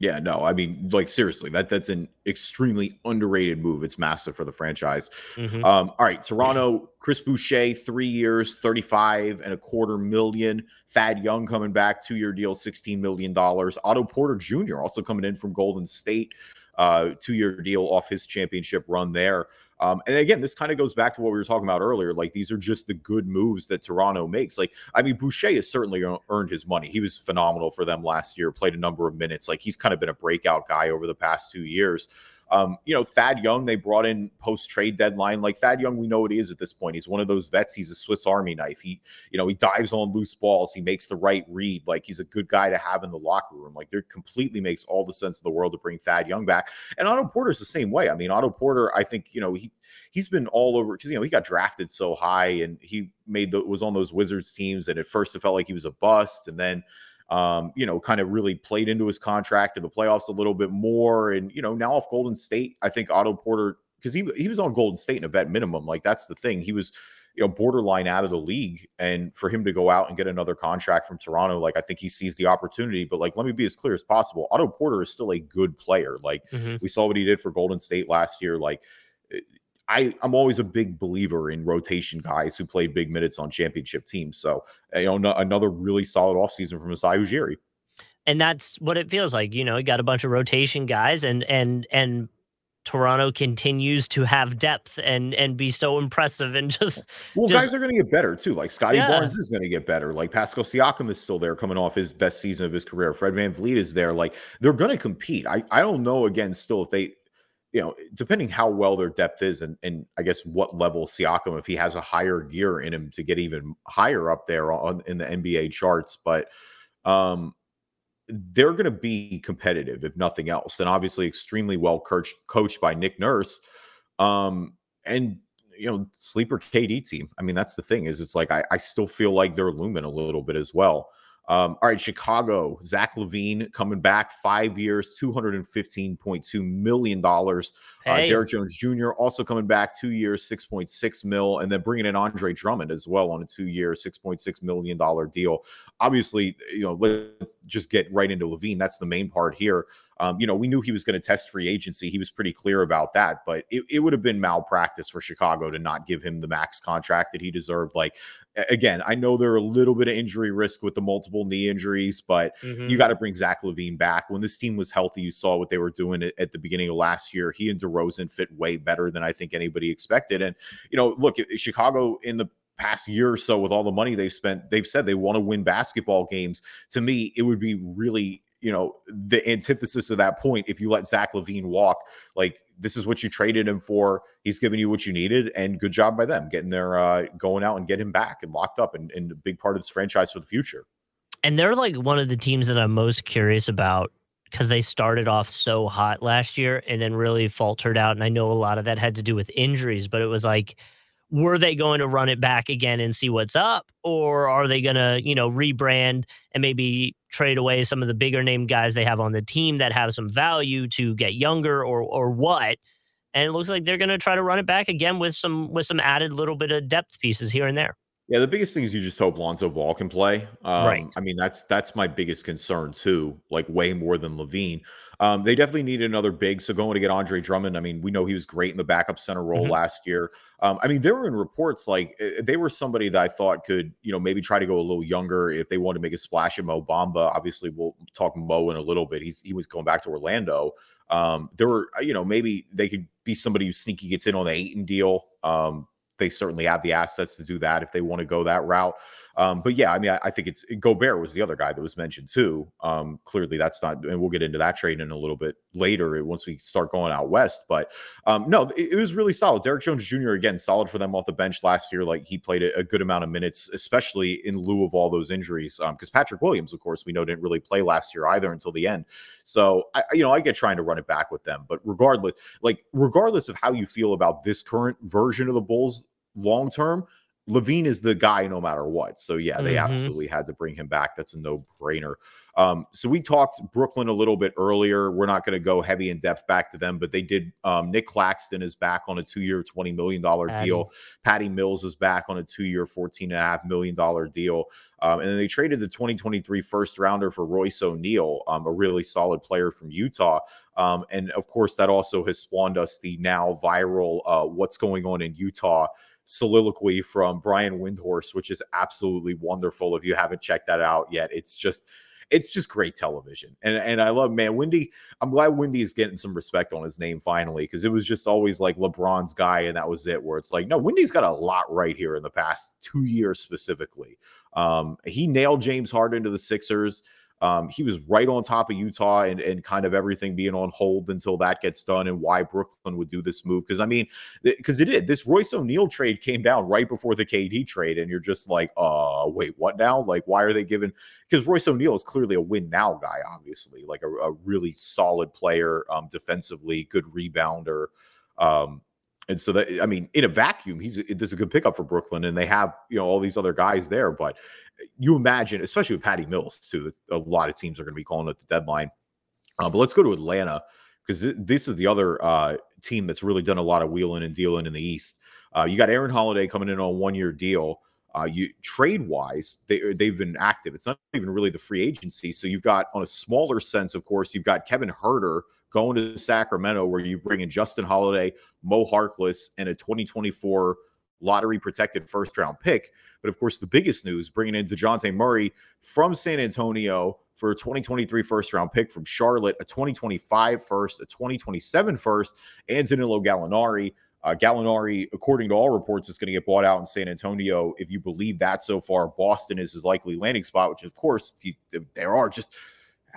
S5: Yeah, no, I mean, like seriously, that that's an extremely underrated move. It's massive for the franchise. Mm-hmm. Um, all right, Toronto, Chris Boucher, three years, thirty-five and a quarter million. Thad Young coming back, two-year deal, sixteen million dollars. Otto Porter Jr. also coming in from Golden State, uh, two-year deal off his championship run there. Um, and again, this kind of goes back to what we were talking about earlier. Like these are just the good moves that Toronto makes. Like, I mean, Boucher has certainly earned his money. He was phenomenal for them last year, played a number of minutes. Like he's kind of been a breakout guy over the past two years. Um, you know, Thad Young, they brought in post trade deadline. Like Thad Young, we know what he is at this point. He's one of those vets. He's a Swiss Army knife. He, you know, he dives on loose balls. He makes the right read. Like he's a good guy to have in the locker room. Like there completely makes all the sense in the world to bring Thad Young back. And Otto Porter's the same way. I mean, Otto Porter, I think, you know, he he's been all over because you know he got drafted so high and he made the was on those Wizards teams. And at first it felt like he was a bust. And then um, you know, kind of really played into his contract to the playoffs a little bit more. And, you know, now off Golden State, I think Otto Porter, because he, he was on Golden State in a vet minimum. Like that's the thing. He was, you know, borderline out of the league. And for him to go out and get another contract from Toronto, like I think he sees the opportunity. But like, let me be as clear as possible. Otto Porter is still a good player. Like mm-hmm. we saw what he did for Golden State last year. Like I, I'm always a big believer in rotation guys who play big minutes on championship teams. So, you know, no, another really solid offseason from Masai Ujiri.
S4: And that's what it feels like. You know, you got a bunch of rotation guys and and and Toronto continues to have depth and and be so impressive and just
S5: well,
S4: just,
S5: guys are going to get better too. Like Scottie yeah. Barnes is going to get better. Like Pascal Siakam is still there, coming off his best season of his career. Fred Van VanVleet is there. Like they're going to compete. I I don't know again still if they you know, depending how well their depth is, and and I guess what level Siakam, if he has a higher gear in him to get even higher up there on in the NBA charts, but um, they're going to be competitive if nothing else, and obviously extremely well coached coached by Nick Nurse, um, and you know sleeper KD team. I mean, that's the thing is it's like I, I still feel like they're looming a little bit as well. Um, all right, Chicago, Zach LaVine coming back five years, $215.2 million. Uh, hey. Uh, Derrick Jones Jr. also coming back two years, 6.6 mil, and then bringing in Andre Drummond as well on a two year, $6.6 million deal. Obviously, you know, let's just get right into LaVine. That's the main part here. Um, you know, we knew he was going to test free agency. He was pretty clear about that, but it, it would have been malpractice for Chicago to not give him the max contract that he deserved. Like, again, I know there are a little bit of injury risk with the multiple knee injuries, but mm-hmm. you got to bring Zach LaVine back. When this team was healthy, you saw what they were doing at, at, the beginning of last year. He and DeRozan fit way better than I think anybody expected. And, you know, look, Chicago in the past year or so with all the money they've spent, they've said they want to win basketball games. To me, it would be really you know, the antithesis of that point, if you let Zach LaVine walk, like this is what you traded him for. He's giving you what you needed, and good job by them getting their uh, going out and get him back and locked up and, and a big part of this franchise for the future.
S4: And they're like one of the teams that I'm most curious about because they started off so hot last year and then really faltered out. And I know a lot of that had to do with injuries, but it was like were they going to run it back again and see what's up or are they going to you know rebrand and maybe trade away some of the bigger name guys they have on the team that have some value to get younger or or what and it looks like they're going to try to run it back again with some with some added little bit of depth pieces here and there
S5: yeah, the biggest thing is you just hope Lonzo Ball can play. Um,
S4: right.
S5: I mean, that's that's my biggest concern too. Like way more than LaVine. Um, they definitely need another big. So going to get Andre Drummond. I mean, we know he was great in the backup center role mm-hmm. last year. Um, I mean, there were in reports like eh, eh, they were somebody that I thought could, you know, maybe try to go a little younger if they wanted to make a splash at Mo Bamba. Obviously, we'll talk Mo in a little bit. He's he was going back to Orlando. Um, there were, you know, maybe they could be somebody who sneaky gets in on the Ayton deal. Um, they certainly have the assets to do that if they want to go that route. Um, but yeah, I mean, I, I, think it's Gobert was the other guy that was mentioned too. Um, clearly, that's not, and we'll get into that trade in a little bit later once we start going out west. But um, no, it, it, was really solid. Derrick Jones Jr. again, solid for them off the bench last year. Like he played a, a good amount of minutes, especially in lieu of all those injuries. Because um, Patrick Williams, of course, we know didn't really play last year either until the end. So I, you know, I get trying to run it back with them. But regardless, like regardless of how you feel about this current version of the Bulls long term, LaVine is the guy no matter what. So yeah, they mm-hmm. absolutely had to bring him back. That's a no brainer. Um, so we talked Brooklyn a little bit earlier. We're not going to go heavy in depth back to them, but they did. Um, Nic Claxton is back on a two-year, twenty million dollar deal. Patty Mills is back on a two-year, fourteen and a half million dollar deal. Um, and then they traded the 2023 first rounder for Royce O'Neale, um, a really solid player from Utah. Um, and of course, that also has spawned us the now viral uh, "What's Going On in Utah." Soliloquy from Brian Windhorst, which is absolutely wonderful. If you haven't checked that out yet, it's just it's just great television. And and I love man, Windy. I'm glad Windy is getting some respect on his name finally because it was just always like LeBron's guy, and that was it. Where it's like, no, Windy's got a lot right here in the past two years specifically. Um, he nailed James Harden to the Sixers. Um, he was right on top of Utah and, and kind of everything being on hold until that gets done and why Brooklyn would do this move. Because I mean, because it did. This Royce O'Neale trade came down right before the KD trade, and you're just like, uh, wait, what now? Like, why are they giving? Because Royce O'Neale is clearly a win now guy, obviously, like a, a really solid player, um, defensively, good rebounder. Um, and so that I mean, in a vacuum, he's this is a good pickup for Brooklyn, and they have you know all these other guys there. But you imagine, especially with Patty Mills too, a lot of teams are going to be calling at the deadline. Uh, but let's go to Atlanta because this is the other uh, team that's really done a lot of wheeling and dealing in the East. Uh, you got Aaron Holiday coming in on a one year deal. Uh, you trade wise, they they've been active. It's not even really the free agency. So you've got on a smaller sense, of course, you've got Kevin Huerter going to Sacramento, where you bring in Justin Holiday, Mo Harkless, and a 2024 lottery protected first round pick. But of course, the biggest news bringing in DeJounte Murray from San Antonio for a 2023 first round pick from Charlotte, a 2025 first, a 2027 first, and Danilo Gallinari. Uh, Gallinari, according to all reports, is going to get bought out in San Antonio. If you believe that so far, Boston is his likely landing spot, which of course he, there are just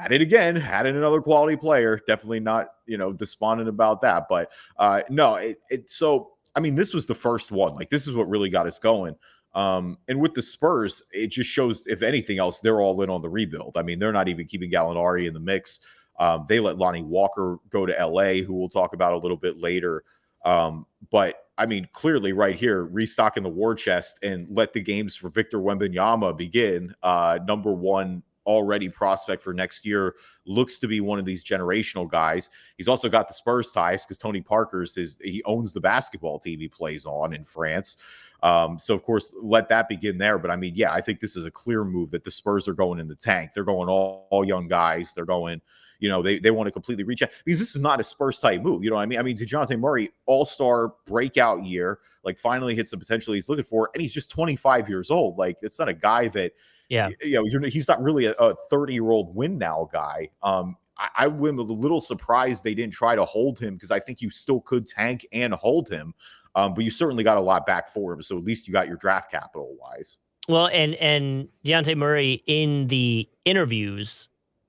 S5: had it again, had another quality player. Definitely not, you know, despondent about that. But uh no, it, it so I mean, this was the first one. Like this is what really got us going. Um, and with the Spurs, it just shows, if anything else, they're all in on the rebuild. I mean, they're not even keeping Gallinari in the mix. Um, they let Lonnie Walker go to LA, who we'll talk about a little bit later. Um, but I mean, clearly, right here, restocking the war chest and let the games for Victor Wembanyama begin. Uh, number one already prospect for next year looks to be one of these generational guys. He's also got the Spurs ties because Tony Parker's is he owns the basketball team he plays on in France. Um, so of course, let that begin there. But I mean, yeah, I think this is a clear move that the Spurs are going in the tank. They're going all, all young guys. They're going, you know, they, they want to completely reach out because this is not a Spurs type move. You know what I mean? I mean, DeJounte Murray, all star breakout year, like finally hits the potential he's looking for, and he's just 25 years old. Like, it's not a guy that
S4: yeah,
S5: you know, he's not really a 30 year old win now guy. Um, I, I am a little surprised they didn't try to hold him because I think you still could tank and hold him. Um, but you certainly got a lot back for him. So at least you got your draft capital wise.
S4: Well, and and Dejounte Murray in the interviews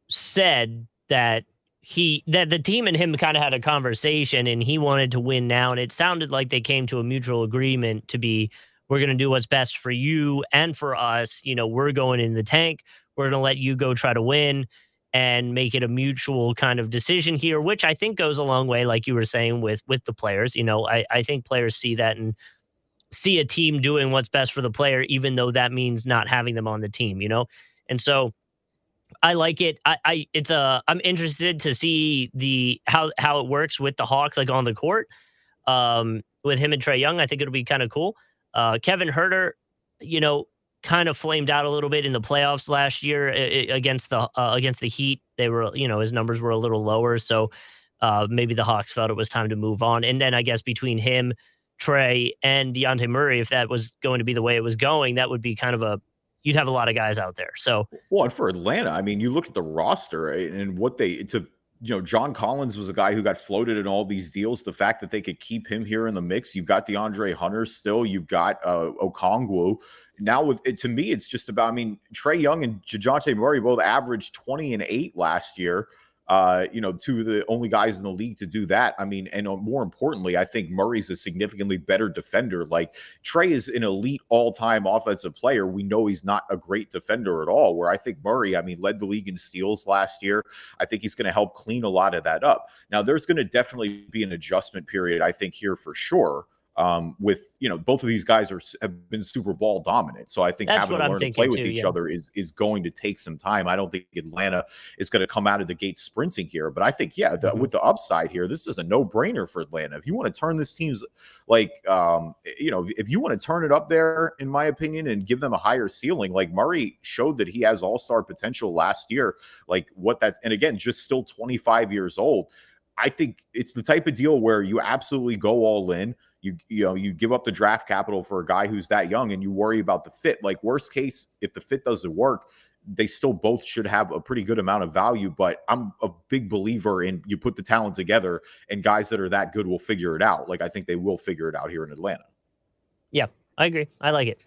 S4: said that he that the team and him kind of had a conversation and he wanted to win now and it sounded like they came to a mutual agreement to be we're going to do what's best for you and for us. You know, we're going in the tank. We're going to let you go try to win and make it a mutual kind of decision here, which I think goes a long way, like you were saying with with the players. You know, I, I think players see that and see a team doing what's best for the player, even though that means not having them on the team, you know? And so I like it. I, I it's a I'm interested to see the how how it works with the Hawks like on the court. Um with him and Trae Young. I think it'll be kind of cool. Uh, Kevin Huerter, you know, kind of flamed out a little bit in the playoffs last year against the uh, against the Heat. They were, you know, his numbers were a little lower, so uh, maybe the Hawks felt it was time to move on. And then I guess between him, Trae, and Dejounte Murray, if that was going to be the way it was going, that would be kind of a you'd have a lot of guys out there. So,
S5: well, and for Atlanta, I mean, you look at the roster and what they to you know, John Collins was a guy who got floated in all these deals. The fact that they could keep him here in the mix, you've got DeAndre Hunter still, you've got uh, Okongwu. Now, with it, to me, it's just about. I mean, Trae Young and Dejounte Murray both averaged twenty and eight last year uh, you know, two of the only guys in the league to do that. I mean, and uh, more importantly, I think Murray's a significantly better defender. Like Trae is an elite all-time offensive player. We know he's not a great defender at all. Where I think Murray, I mean, led the league in steals last year. I think he's going to help clean a lot of that up. Now, there's going to definitely be an adjustment period, I think, here for sure um, with you know both of these guys are have been Super Bowl dominant. So I think
S4: That's
S5: having to learn to play with each
S4: yeah.
S5: other is is going to take some time. I don't think Atlanta is going to come out of the gate sprinting here, but I think yeah, the, mm-hmm. with the upside here, this is a no brainer for Atlanta. If you want to turn this team's like um, you know if you want to turn it up there, in my opinion, and give them a higher ceiling, like Murray showed that he has All Star potential last year. Like what that's and again, just still 25 years old. I think it's the type of deal where you absolutely go all in you you know you give up the draft capital for a guy who's that young and you worry about the fit like worst case if the fit doesn't work they still both should have a pretty good amount of value. But I'm a big believer in you put the talent together, and guys that are that good will figure it out. Like I think they will figure it out here in Atlanta.
S4: Yeah, I agree. I like it.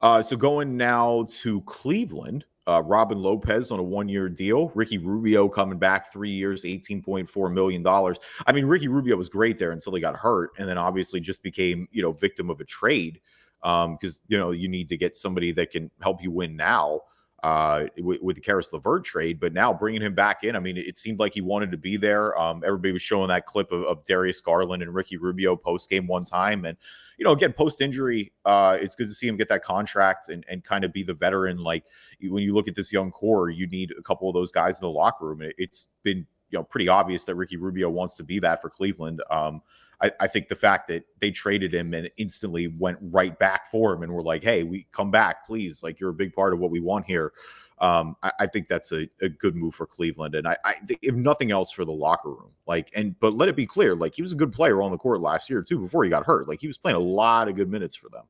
S5: Uh, so going now to Cleveland, uh, Robin Lopez on a one-year deal. Ricky Rubio coming back three years, eighteen point four million dollars. I mean, Ricky Rubio was great there until he got hurt, and then obviously just became you know victim of a trade because um, you know you need to get somebody that can help you win now uh, with, with, the Caris LeVert trade. But now bringing him back in, I mean, it seemed like he wanted to be there. Um, everybody was showing that clip of, of Darius Garland and Ricky Rubio post game one time, and you know, again, post injury, uh, it's good to see him get that contract and, and kind of be the veteran. Like when you look at this young core, you need a couple of those guys in the locker room. It, has been you know pretty obvious that Ricky Rubio wants to be that for Cleveland. Um, I, I, think the fact that they traded him and instantly went right back for him and were like, "Hey, we come back, please. Like you're a big part of what we want here." Um, I, I, think that's a, a, good move for Cleveland, and I, I think if nothing else for the locker room, like and but let it be clear, like he was a good player on the court last year too before he got hurt. Like he was playing a lot of good minutes for them.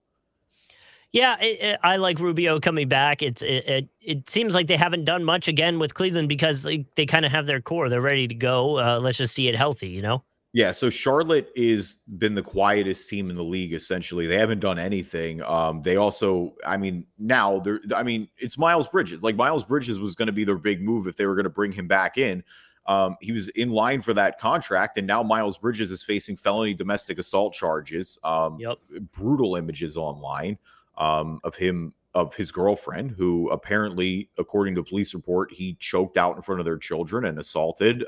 S4: Yeah, it, it, I like Rubio coming back. It's it, it, it seems like they haven't done much again with Cleveland because like, they kind of have their core. They're ready to go. Uh, let's just see it healthy, you know.
S5: Yeah, so Charlotte is been the quietest team in the league essentially. They haven't done anything. Um, they also, I mean, now they're I mean, it's Miles Bridges. Like Miles Bridges was going to be their big move if they were going to bring him back in. Um, he was in line for that contract, and now Miles Bridges is facing felony domestic assault charges. Um,
S4: yep.
S5: brutal images online um, of him of his girlfriend, who apparently, according to police report, he choked out in front of their children and assaulted.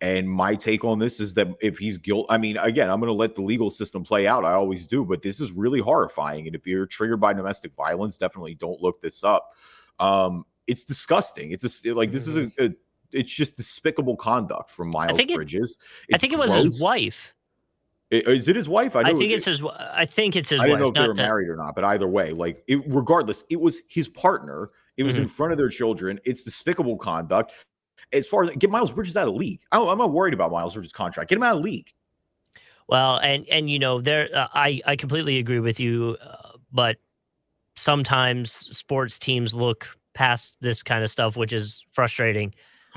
S5: And my take on this is that if he's guilt, I mean, again, I'm going to let the legal system play out. I always do, but this is really horrifying. And if you're triggered by domestic violence, definitely don't look this up. Um, it's disgusting. It's a, like this is a, mm-hmm. a it's just despicable conduct from Miles
S4: I
S5: Bridges.
S4: It, I think it was his wife.
S5: Is it his wife?
S4: I, I think it's his. I think it's his.
S5: I
S4: don't
S5: know if they were to... married or not, but either way, like it, regardless, it was his partner. It was mm-hmm. in front of their children. It's despicable conduct as far as get Miles Bridges out of the league. I, am not worried about Miles Bridges' contract. Get him out of the league.
S4: Well, and and you know, there uh, I I completely agree with you, uh, but sometimes sports teams look past this kind of stuff, which is frustrating.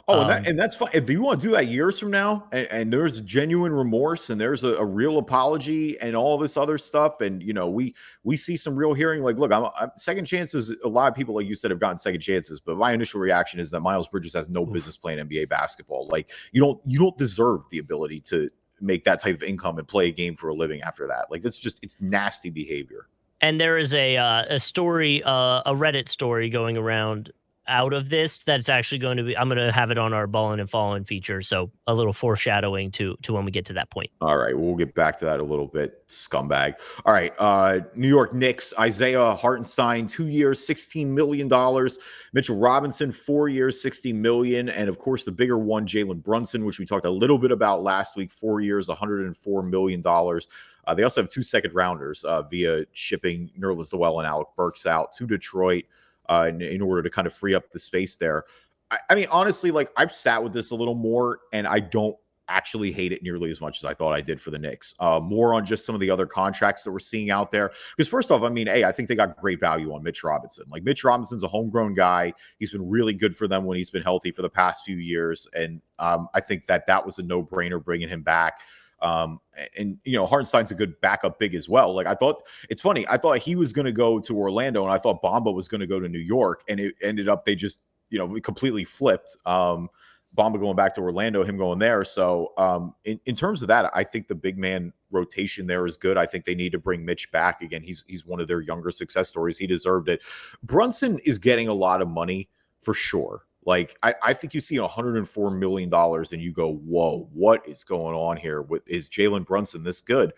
S5: Oh, and, that, um, and, that's fine. If you want to do that years from now, and, and there's genuine remorse, and there's a, a, real apology, and all this other stuff, and you know, we we see some real hearing. Like, look, I'm, I'm, second chances. A lot of people, like you said, have gotten second chances, but my initial reaction is that Miles Bridges has no business playing NBA basketball. Like, you don't you don't deserve the ability to make that type of income and play a game for a living after that. Like, that's just it's nasty behavior.
S4: And there is a uh, a story, uh, a Reddit story going around out of this that's actually going to be i'm going to have it on our balling and falling feature. So a little foreshadowing to to when we get to that point.
S5: All right we'll get back to that a little bit scumbag. All right uh new york knicks isaiah hartenstein two years 16 million dollars. Mitchell robinson four years 60 million. And of course the bigger one jalen brunson which we talked a little bit about last week four years 104 million dollars. Uh, they also have two second rounders uh, via shipping Nerlens Noel and Alec Burks out to Detroit uh, in, in, order to kind of free up the space there. I, I mean, honestly, like I've sat with this a little more, and I don't actually hate it nearly as much as I thought I did for the Knicks. Uh, more on just some of the other contracts that we're seeing out there. Because first off, I mean, hey, I think they got great value on Mitch Robinson. Like Mitch Robinson's a homegrown guy. He's been really good for them when he's been healthy for the past few years, and um, I think that that was a no brainer bringing him back. Um, and you know, Hartenstein's a good backup big as well. Like I thought, it's funny. I thought he was going to go to Orlando, and I thought Bamba was going to go to New York, and it ended up they just you know completely flipped. Um, Bamba going back to Orlando, him going there. So um, in, in terms of that, I think the big man rotation there is good. I think they need to bring Mitch back again. He's he's one of their younger success stories. He deserved it. Brunson is getting a lot of money for sure. Like I, I think you see 104 million dollars and you go, whoa, what is going on here? With is Jalen Brunson this good?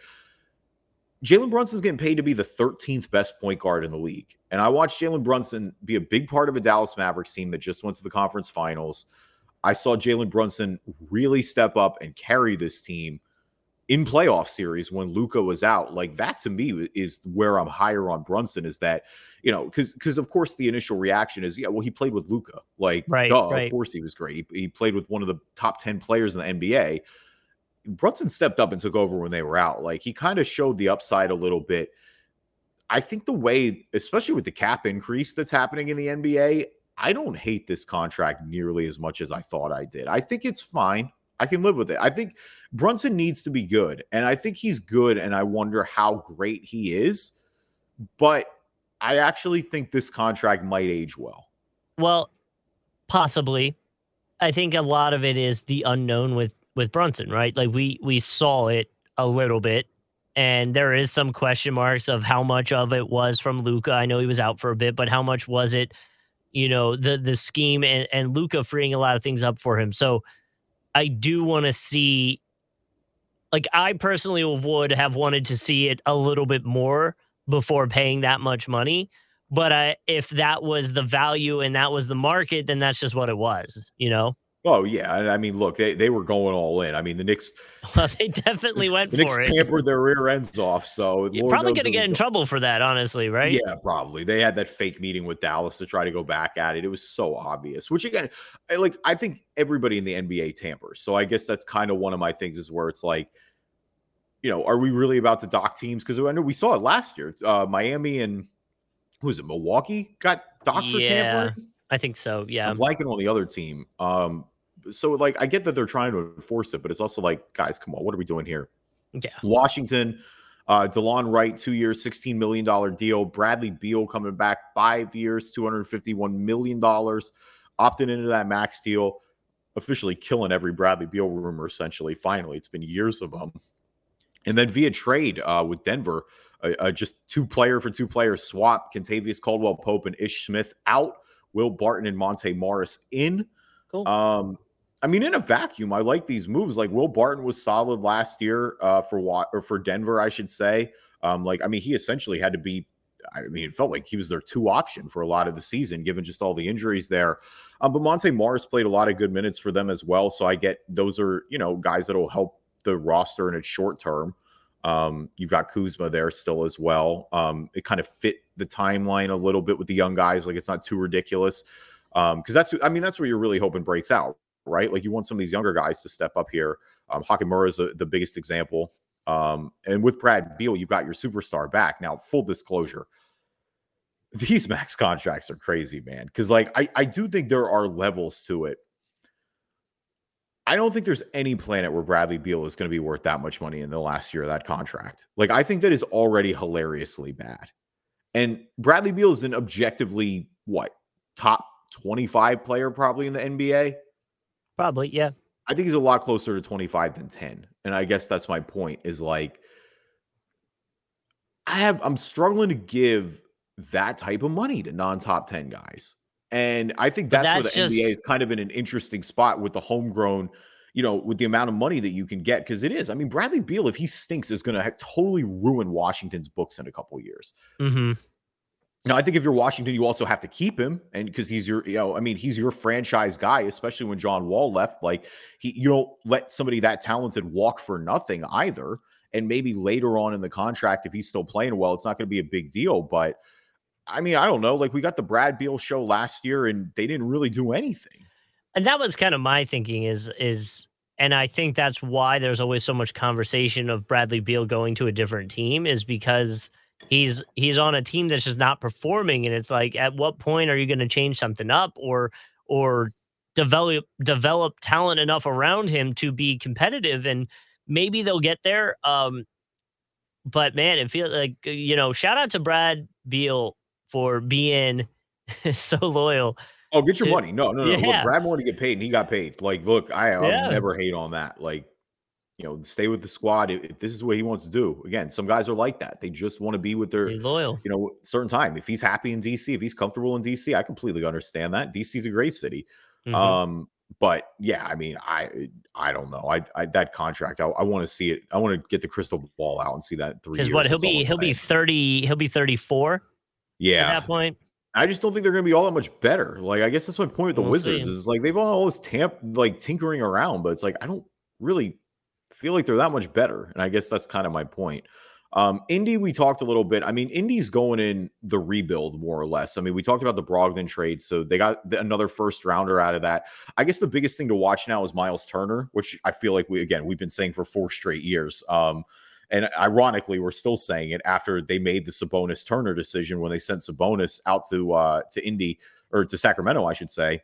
S5: Jalen Brunson's getting paid to be the 13th best point guard in the league. And I watched Jalen Brunson be a big part of a Dallas Mavericks team that just went to the conference finals. I saw Jalen Brunson really step up and carry this team in playoff series when Luka was out. Like that to me is where I'm higher on Brunson is that, you know, because because of course the initial reaction is, yeah, well, he played with Luka. Like,
S4: right,
S5: duh,
S4: right.
S5: of course he was great. He, he played with one of the top 10 players in the NBA. Brunson stepped up and took over when they were out. Like he kind of showed the upside a little bit. I think the way, especially with the cap increase that's happening in the NBA, I don't hate this contract nearly as much as I thought I did. I think it's fine. I can live with it. I think Brunson needs to be good, and I think he's good, and I wonder how great he is. But I actually think this contract might age well.
S4: Well, possibly. I think a lot of it is the unknown with with Brunson, right? Like we we saw it a little bit, and there is some question marks of how much of it was from Luka. I know he was out for a bit, but how much was it? You know, the the scheme and and Luka freeing a lot of things up for him. So I do want to see. Like I personally would have wanted to see it a little bit more before paying that much money. But if that was the value and that was the market, then that's just what it was, you know?
S5: Oh yeah, I mean, look, they, they were going all in. I mean, the Knicks, *laughs*
S4: well, they definitely went
S5: the
S4: for
S5: Knicks
S4: it.
S5: tampered their rear ends off, so
S4: You're probably going to get in trouble for that, honestly, right?
S5: Yeah, probably. They had that fake meeting with Dallas to try to go back at it. It was so obvious. Which again, I, like I think everybody in the NBA tampers. So I guess that's kind of one of my things is where it's like, you know, are we really about to dock teams? Because I know we saw it last year. Uh, Miami and who was it? Milwaukee got docked for
S4: Yeah,
S5: tampering.
S4: I think so. Yeah.
S5: I'm blanking on the other team. Um, so like I get that they're trying to enforce it, but it's also like, guys, come on, what are we doing here?
S4: Yeah.
S5: Washington, uh, DeLon Wright, two years, $16 million deal. Bradley Beal coming back, five years, $251 million. Opting into that max deal, officially killing every Bradley Beal rumor, essentially. Finally, it's been years of them. And then via trade uh, with Denver, uh, just two player for two player swap. Kentavious Caldwell Pope and Ish Smith out. Will Barton and Monte Morris in.
S4: Cool.
S5: Um, I mean, in a vacuum, I like these moves. Like Will Barton was solid last year uh, for what or for Denver, I should say. Um, like, I mean, he essentially had to be. I mean, it felt like he was their two option for a lot of the season, given just all the injuries there. Um, but Monte Morris played a lot of good minutes for them as well. So I get those are you know guys that will help the roster in its short term. Um, you've got Kuzma there still as well. Um, it kind of fit the timeline a little bit with the young guys. Like it's not too ridiculous. Um, because that's I mean, that's where you're really hoping breaks out, right? Like you want some of these younger guys to step up here. Um, Hachimura is a, the biggest example. Um, and with Brad Beal, you've got your superstar back. Now, full disclosure, these *laughs* max contracts are crazy, man. Because like I, I do think there are levels to it. I don't think there's any planet where Bradley Beal is going to be worth that much money in the last year of that contract. Like, I think that is already hilariously bad. And Bradley Beal is an objectively what top 25 player probably in the NBA.
S4: Probably, yeah.
S5: I think he's a lot closer to 25 than 10. And I guess that's my point is like I have I'm struggling to give that type of money to non-top 10 guys. And I think
S4: But
S5: that's, where
S4: that's
S5: the NBA is kind of in an interesting spot with the homegrown, you know, with the amount of money that you can get because it is. I mean, Bradley Beal, if he stinks, is going to totally ruin Washington's books in a couple years.
S4: Mm-hmm.
S5: Now, I think if you're Washington, you also have to keep him, and because he's your, you know, I mean, he's your franchise guy, especially when John Wall left. Like he, you don't let somebody that talented walk for nothing either. And maybe later on in the contract, if he's still playing well, it's not going to be a big deal. But I mean, I don't know. Like we got the Brad Beal show last year, and they didn't really do anything.
S4: and that was kind of my thinking is is and I think that's why there's always so much conversation of Bradley Beal going to a different team is because he's he's on a team that's just not performing and it's like at what point are you going to change something up or or develop develop talent enough around him to be competitive and maybe they'll get there um but man it feels like you know shout out to Brad Beal for being *laughs* so loyal
S5: Oh, get your
S4: Dude,
S5: money. No, no, no.
S4: yeah.
S5: Look, Brad wanted to get paid, and he got paid. Like, look, I, I'll
S4: Yeah.
S5: never hate on that. Like, you know, stay with the squad if, this is what he wants to do. Again, some guys are like that. They just want to be with their,
S4: be loyal
S5: you know, certain time. If he's happy in DC, if he's comfortable in DC, I completely understand that. DC's a great city.
S4: Mhm.
S5: Um, but yeah, I mean, I I don't know. I, I that contract, I, I want to see it. I want to get the crystal ball out and see that three
S4: Because what he'll be he'll be thirty he'll be thirty four
S5: yeah.
S4: at that point.
S5: I just don't think they're going to be all that much better. Like, I guess that's my point with the
S4: We'll
S5: Wizards
S4: see.
S5: is like they've all this tamp like tinkering around, but it's like I don't really feel like they're that much better. And I guess that's kind of my point. Um, Indy, we talked a little bit. I mean, Indy's going in the rebuild more or less. I mean, we talked about the Brogdon trade, so they got the, another first rounder out of that. I guess the biggest thing to watch now is Miles Turner, which I feel like we again we've been saying for four straight years. Um, and ironically, we're still saying it after they made the Sabonis Turner decision when they sent Sabonis out to uh, to Indy or to Sacramento, I should say.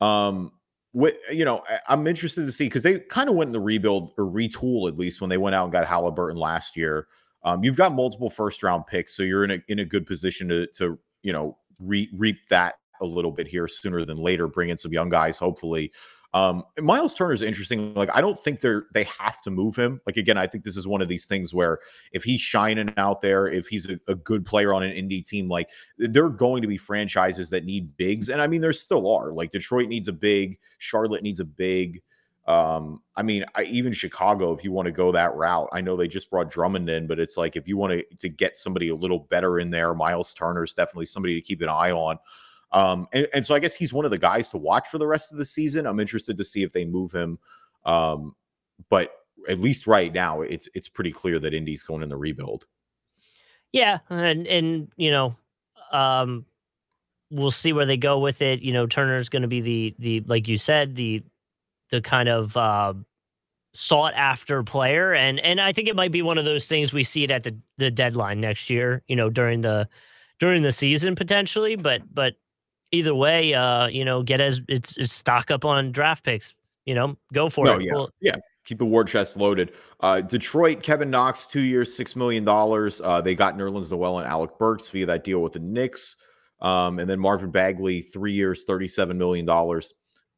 S5: Um, what you know, I'm interested to see because they kind of went in the rebuild or retool at least when they went out and got Haliburton last year. Um, you've got multiple first round picks, so you're in a in a good position to to you know re- reap that a little bit here sooner than later. Bring in some young guys, hopefully. Um, Miles Turner is interesting. Like, I don't think they're they have to move him. Like, again, I think this is one of these things where if he's shining out there, if he's a, a good player on an indie team, like there are going to be franchises that need bigs, and I mean, there still are. Like, Detroit needs a big, Charlotte needs a big. Um, I mean, I, even Chicago, if you want to go that route, I know they just brought Drummond in, but it's like if you want to to get somebody a little better in there, Miles Turner is definitely somebody to keep an eye on. Um, and, and so I guess he's one of the guys to watch for the rest of the season. I'm interested to see if they move him. Um, but at least right now, it's it's pretty clear that Indy's going in the rebuild.
S4: Yeah, and and you know, um, we'll see where they go with it. You know, Turner's going to be the the like you said the the kind of uh, sought after player, and and I think it might be one of those things we see it at the the deadline next year. You know, during the during the season potentially, but but either way, uh, you know, get as it's, it's stock up on draft picks. You know, go for
S5: No,
S4: it.
S5: yeah, yeah. Keep the war chest loaded. Uh, Detroit, Kevin Knox, two years, six million dollars. Uh, they got Nerlens Noel and Alec Burks via that deal with the Knicks, um, and then Marvin Bagley, three years, thirty-seven million dollars.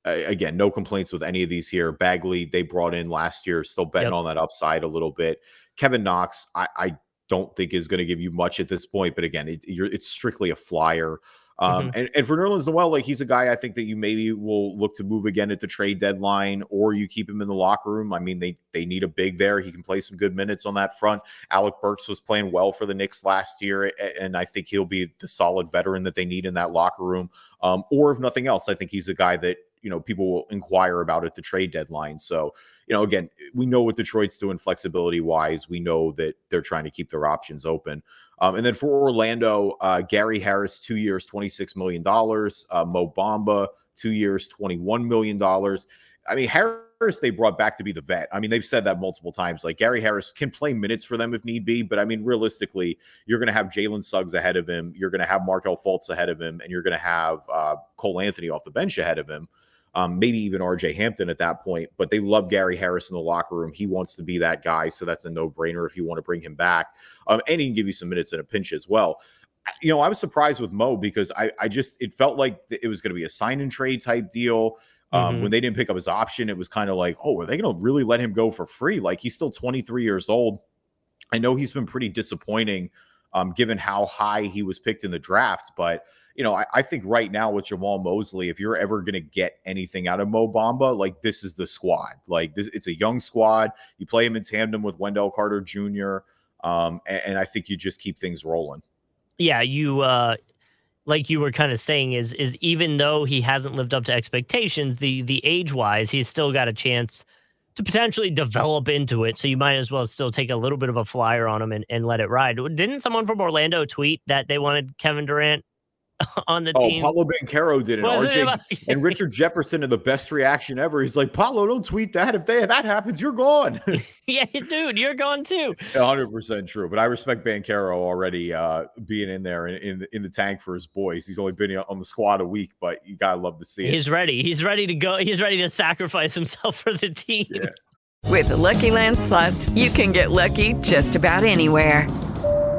S5: Uh, again, no complaints with any of these here. Bagley, they brought in last year, still betting
S4: Yep.
S5: on that upside a little bit. Kevin Knox, I, I don't think is going to give you much at this point, but again, it, you're, it's strictly a flyer. Um, and, and for Nerlens Noel, like he's a guy I think that you maybe will look to move again at the trade deadline, or you keep him in the locker room. I mean, they they need a big there. He can play some good minutes on that front. Alec Burks was playing well for the Knicks last year, and I think he'll be the solid veteran that they need in that locker room. Um, or if nothing else, I think he's a guy that you know people will inquire about at the trade deadline. So you know, again, we know what Detroit's doing flexibility wise. We know that they're trying to keep their options open. Um, and then for Orlando, uh, Gary Harris, two years, $26 million. Uh, Mo Bamba, two years, $21 million. I mean, Harris, they brought back to be the vet. I mean, they've said that multiple times. Like, Gary Harris can play minutes for them if need be. But I mean, realistically, you're going to have Jalen Suggs ahead of him. You're going to have Markelle Fultz ahead of him. And you're going to have uh, Cole Anthony off the bench ahead of him um, maybe even RJ Hampton at that point. But they love Gary Harris in the locker room. He wants to be that guy. So that's a no brainer if you want to bring him back. Um, and he can give you some minutes in a pinch as well. You know, I was surprised with Mo because I, I just, it felt like it was going to be a sign and trade type deal. Um,
S4: Mhm.
S5: When they didn't pick up his option, it was kind of like, oh, are they going to really let him go for free? Like he's still 23 years old. I know he's been pretty disappointing um, given how high he was picked in the draft, but you know, I, I think right now with Jamahl Mosley, if you're ever going to get anything out of Mo Bamba, like this is the squad. Like this, it's a young squad. You play him in tandem with Wendell Carter Jr. Um, and, and I think you just keep things rolling.
S4: yeah, you uh like you were kind of saying is is even though he hasn't lived up to expectations, the the age wise, he's still got a chance to potentially develop into it. So you might as well still take a little bit of a flyer on him and, and let it ride. Didn't someone from Orlando tweet that they wanted Kevin Durant *laughs* on the
S5: Oh,
S4: team?
S5: Paolo Banchero did it.
S4: Was it *laughs*
S5: RJ
S4: about-
S5: and Richard Jefferson had the best reaction ever. He's like, Paolo, don't tweet that. If they, if that happens, you're gone. *laughs*
S4: yeah, dude, you're gone too.
S5: hundred percent true. But I respect Banchero already uh, being in there in, in in the tank for his boys. He's only been on the squad a week, but you gotta love to see it.
S4: He's ready. He's ready to go. He's ready to sacrifice himself for the team.
S5: Yeah.
S6: With the Lucky Land slots, you can get lucky just about anywhere.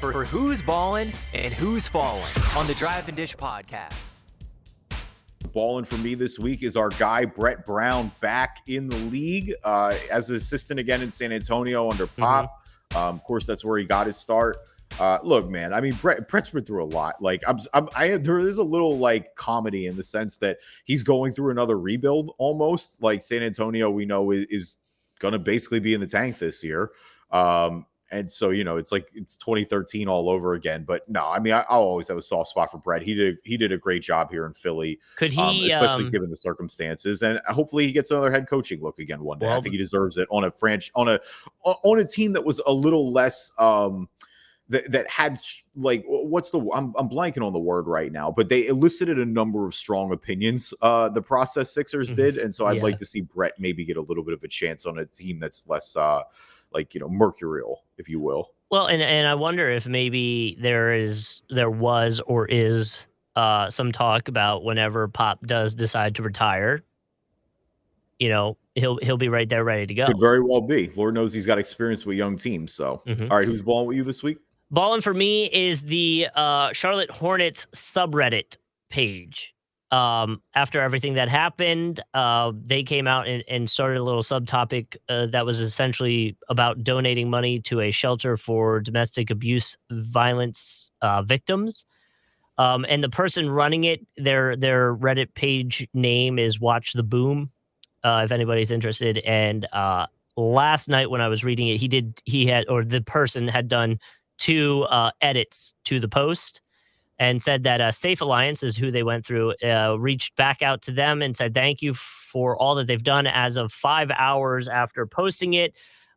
S7: for, for Who's Ballin' and Who's Falling on the Drive and Dish podcast.
S5: Balling for me this week is our guy Brett Brown back in the league uh, as an assistant again in San Antonio under Pop. Um, of course, that's where he got his start. Uh, look, man, I mean, Brett, Brett's been through a lot. Like, I'm, I'm, I there is a little like comedy in the sense that he's going through another rebuild almost. Like San Antonio, we know is, is going to basically be in the tank this year. Um, and so you know it's like it's 2013 all over again. But no, I mean I, will always have a soft spot for Brett. He did he did a great job here in Philly.
S4: Could he,
S5: um, especially
S4: um,
S5: given the circumstances, and hopefully he gets another head coaching look again one day. I think he deserves it on a French on a on a team that was a little less. um that, that had like what's the I'm, I'm blanking on the word right now but they elicited a number of strong opinions uh the process sixers
S4: Mhm.
S5: did and so i'd
S4: Yeah.
S5: like to see brett maybe get a little bit of a chance on a team that's less uh like you know mercurial if you will
S4: Well, and and I wonder if maybe there is there was or is uh some talk about whenever Pop does decide to retire, you know, he'll he'll be right there ready to go.
S5: could very well be lord knows he's got experience with young teams so
S4: Mhm.
S5: all right who's balling with you this week
S4: Balling for me is the uh, Charlotte Hornets subreddit page. Um, after everything that happened, uh, they came out and, and started a little subtopic uh, that was essentially about donating money to a shelter for domestic abuse violence uh, victims. Um, and the person running it, their their Reddit page name is Watch the Boom. Uh, if anybody's interested, and uh, last night when I was reading it, he did he had or the person had done two uh, edits to the post and said that uh, Safe Alliance is who they went through, uh, reached back out to them and said thank you for all that they've done as of five hours after posting it.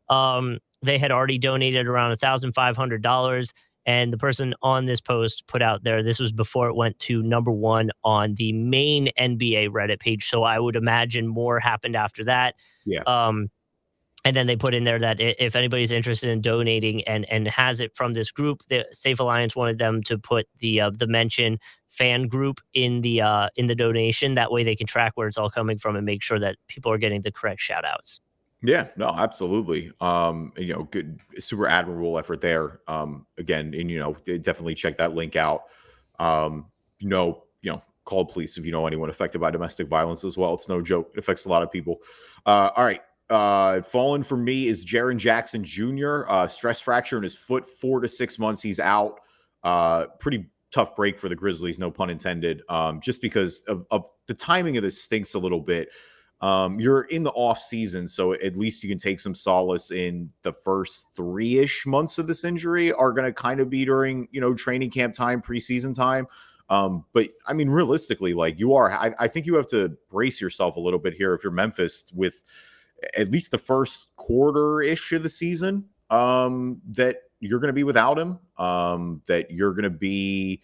S4: Um, they had already donated around $1,500. And the person on this post put out there, this was before it went to number one on the main NBA Reddit page. So I would imagine more happened after that.
S5: Yeah.
S4: Um, and then they put in there that if anybody's interested in donating and and has it from this group, the Safe Alliance wanted them to put the uh, the mention fan group in the uh, in the donation. That way they can track where it's all coming from and make sure that people are getting the correct shout outs.
S5: Yeah, no, absolutely. Um, you know, good, super admirable effort there. Um, again, and you know, definitely check that link out. Um, you know, you know, call police if you know anyone affected by domestic violence as well. It's no joke; it affects a lot of people. Uh, all right, uh, fallen for me is Jaren Jackson Jr. Uh, stress fracture in his foot, four to six months. He's out. Uh, pretty tough break for the Grizzlies, no pun intended. Um, just because of, of the timing of this stinks a little bit um, you're in the off season, so at least you can take some solace in the first three ish months of this injury are going to kind of be during you know training camp time, preseason time. Um, but I mean, realistically, like you are, I, I think you have to brace yourself a little bit here if you're Memphis with at least the first quarter ish of the season. Um, that you're going to be without him. Um, that you're going to be.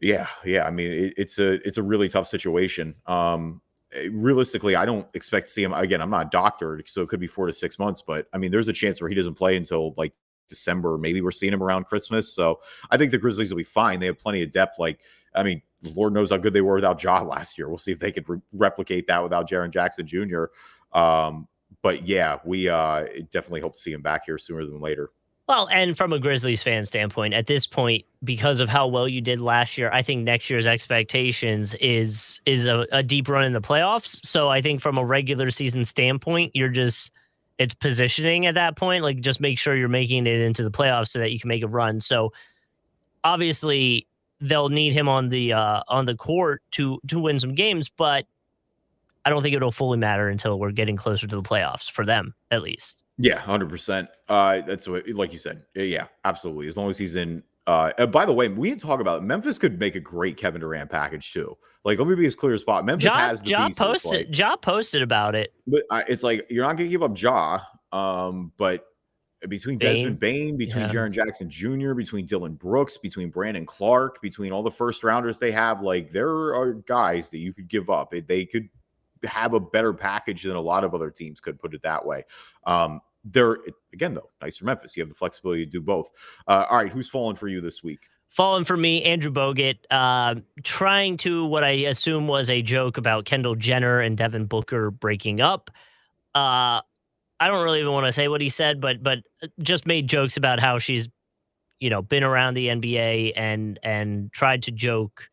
S5: Yeah, yeah. I mean, it, it's a it's a really tough situation. Um, eh, realistically, I don't expect to see him again. I'm not a doctor, so it could be four to six months. But I mean, there's a chance where he doesn't play until like December. Maybe we're seeing him around Christmas. So I think the Grizzlies will be fine. They have plenty of depth. Like, I mean, Lord knows how good they were without Ja last year. We'll see if they could re- replicate that without Jaren Jackson Jr. Um, but yeah, we uh, definitely hope to see him back here sooner than later.
S4: Well, and from a Grizzlies fan standpoint, at this point, because of how well you did last year, I think next year's expectations is is a, a deep run in the playoffs. So I think from a regular season standpoint, you're just it's positioning at that point. Like just make sure you're making it into the playoffs so that you can make a run. So obviously they'll need him on the uh on the court to to win some games, but I don't think it'll fully matter until we're getting closer to the playoffs for them, at least.
S5: Yeah, hundred percent. Uh, that's what, like you said. Yeah, absolutely. As long as he's in. Uh, by the way, we didn't talk about it. Memphis could make a great Kevin Durant package too. Like, let me be as clear as possible. Memphis
S4: Ja,
S5: has the
S4: ja posted
S5: like-
S4: Ja posted about it.
S5: but I, it's like you're not going to give up Ja. Um, but between
S4: Bane.
S5: Desmond Bane, between
S4: Yeah.
S5: Jaren Jackson Jr., between Dillon Brooks, between Brandon Clarke, between all the first rounders they have, like there are guys that you could give up. It- They could have a better package than a lot of other teams could put it that way. Um, they're again though nice for Memphis. You have the flexibility to do both. Uh, all right, who's falling for you this week?
S4: Fallen for me, Andrew Bogut, uh, trying to what I assume was a joke about Kendall Jenner and Devin Booker breaking up. Uh, I don't really even want to say what he said, but but just made jokes about how she's, you know, been around the NBA and and tried to joke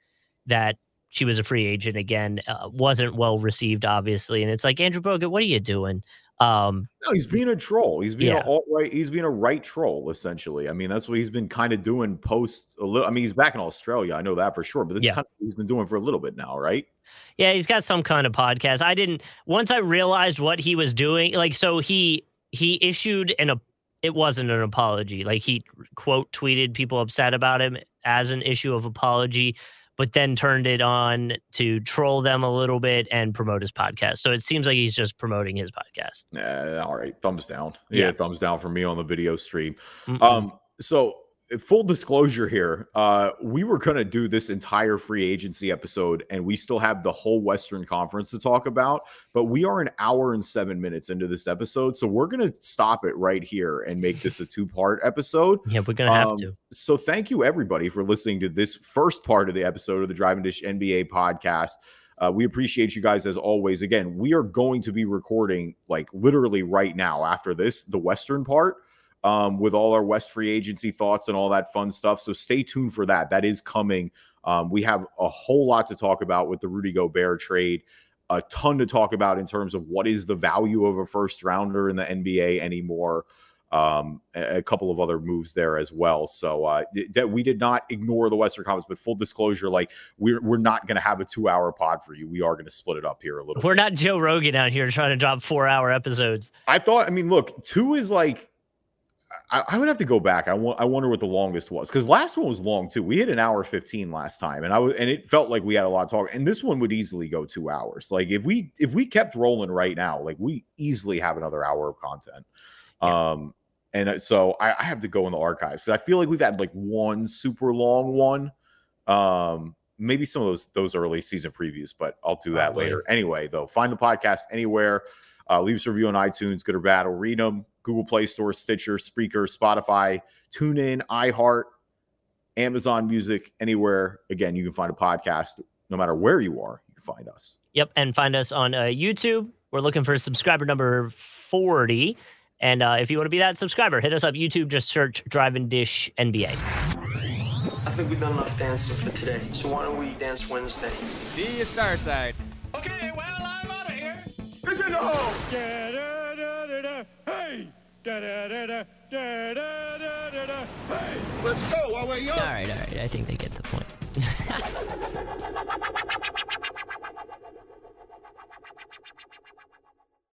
S4: that she was a free agent again. Uh, wasn't well received, obviously, and it's like Andrew Bogut, what are you doing? Um,
S5: No, he's being a troll. He's being
S4: Yeah.
S5: a right. He's being a right troll, essentially. I mean, that's what he's been kind of doing post a little. I mean, he's back in Australia. I know that for sure. But this
S4: Yeah.
S5: is kind of what he's been doing for a little bit now, right?
S4: Yeah, he's got some kind of podcast. I didn't once I realized what he was doing, like so he he issued an a it wasn't an apology. Like he quote tweeted people upset about him as an issue of apology, but then turned it on to troll them a little bit and promote his podcast. So it seems like he's just promoting his podcast.
S5: Yeah, all right, thumbs down. Yeah,
S4: Yeah.
S5: thumbs down for me on the video stream.
S4: Mm-mm.
S5: Um, so full disclosure here, uh, we were gonna do this entire free agency episode, and we still have the whole Western Conference to talk about, but we are an hour and seven minutes into this episode, so we're gonna stop it right here and make this a *laughs* two-part episode.
S4: yeah, we're gonna have
S5: Um,
S4: to.
S5: So thank you everybody for listening to this first part of the episode of the Drive and Dish NBA podcast. Uh, we appreciate you guys as always. Again, we are going to be recording like literally right now after this, the Western part, um, with all our West free agency thoughts and all that fun stuff. So stay tuned for that. That is coming. Um, we have a whole lot to talk about with the Rudy Gobert trade. A ton to talk about in terms of what is the value of a first rounder in the NBA anymore um, a, couple of other moves there as well. So uh, that we did not ignore the Western Conference, but full disclosure, like we're we're not going to have a two hour pod for you. We are going to split it up here a little.
S4: We're
S5: bit.
S4: not Joe Rogan out here trying to drop four hour episodes.
S5: I thought. I mean, look, two is like. I, I would have to go back. I want. I wonder what the longest was because last one was long too. We hit an hour fifteen last time, and I was, and it felt like we had a lot of talk. And this one would easily go two hours. Like if we if we kept rolling right now, like we easily have another hour of content. Um, and uh, so I, I have to go in the archives because I feel like we've had like one super long one. Um, maybe some of those those early season previews, but I'll do that
S4: Probably.
S5: later. Anyway, though, find the podcast anywhere. Uh, leave us a review on iTunes, good or bad. I'll read them. Google Play Store, Stitcher, Spreaker, Spotify, TuneIn, iHeart, Amazon Music, anywhere. Again, you can find a podcast no matter where you are. You can find us.
S4: Yep, and find us on uh, YouTube. We're looking for subscriber number 40. And uh, if you want to be that subscriber, hit us up YouTube. Just search Drive and Dish NBA.
S8: I think we've done enough dancing for today. So why don't we dance Wednesday?
S7: See you, Starside.
S2: Okay, well, in the hole. Hey!
S3: Hey!
S2: Let's go while we're young.
S4: All right, all right. I think they get the point.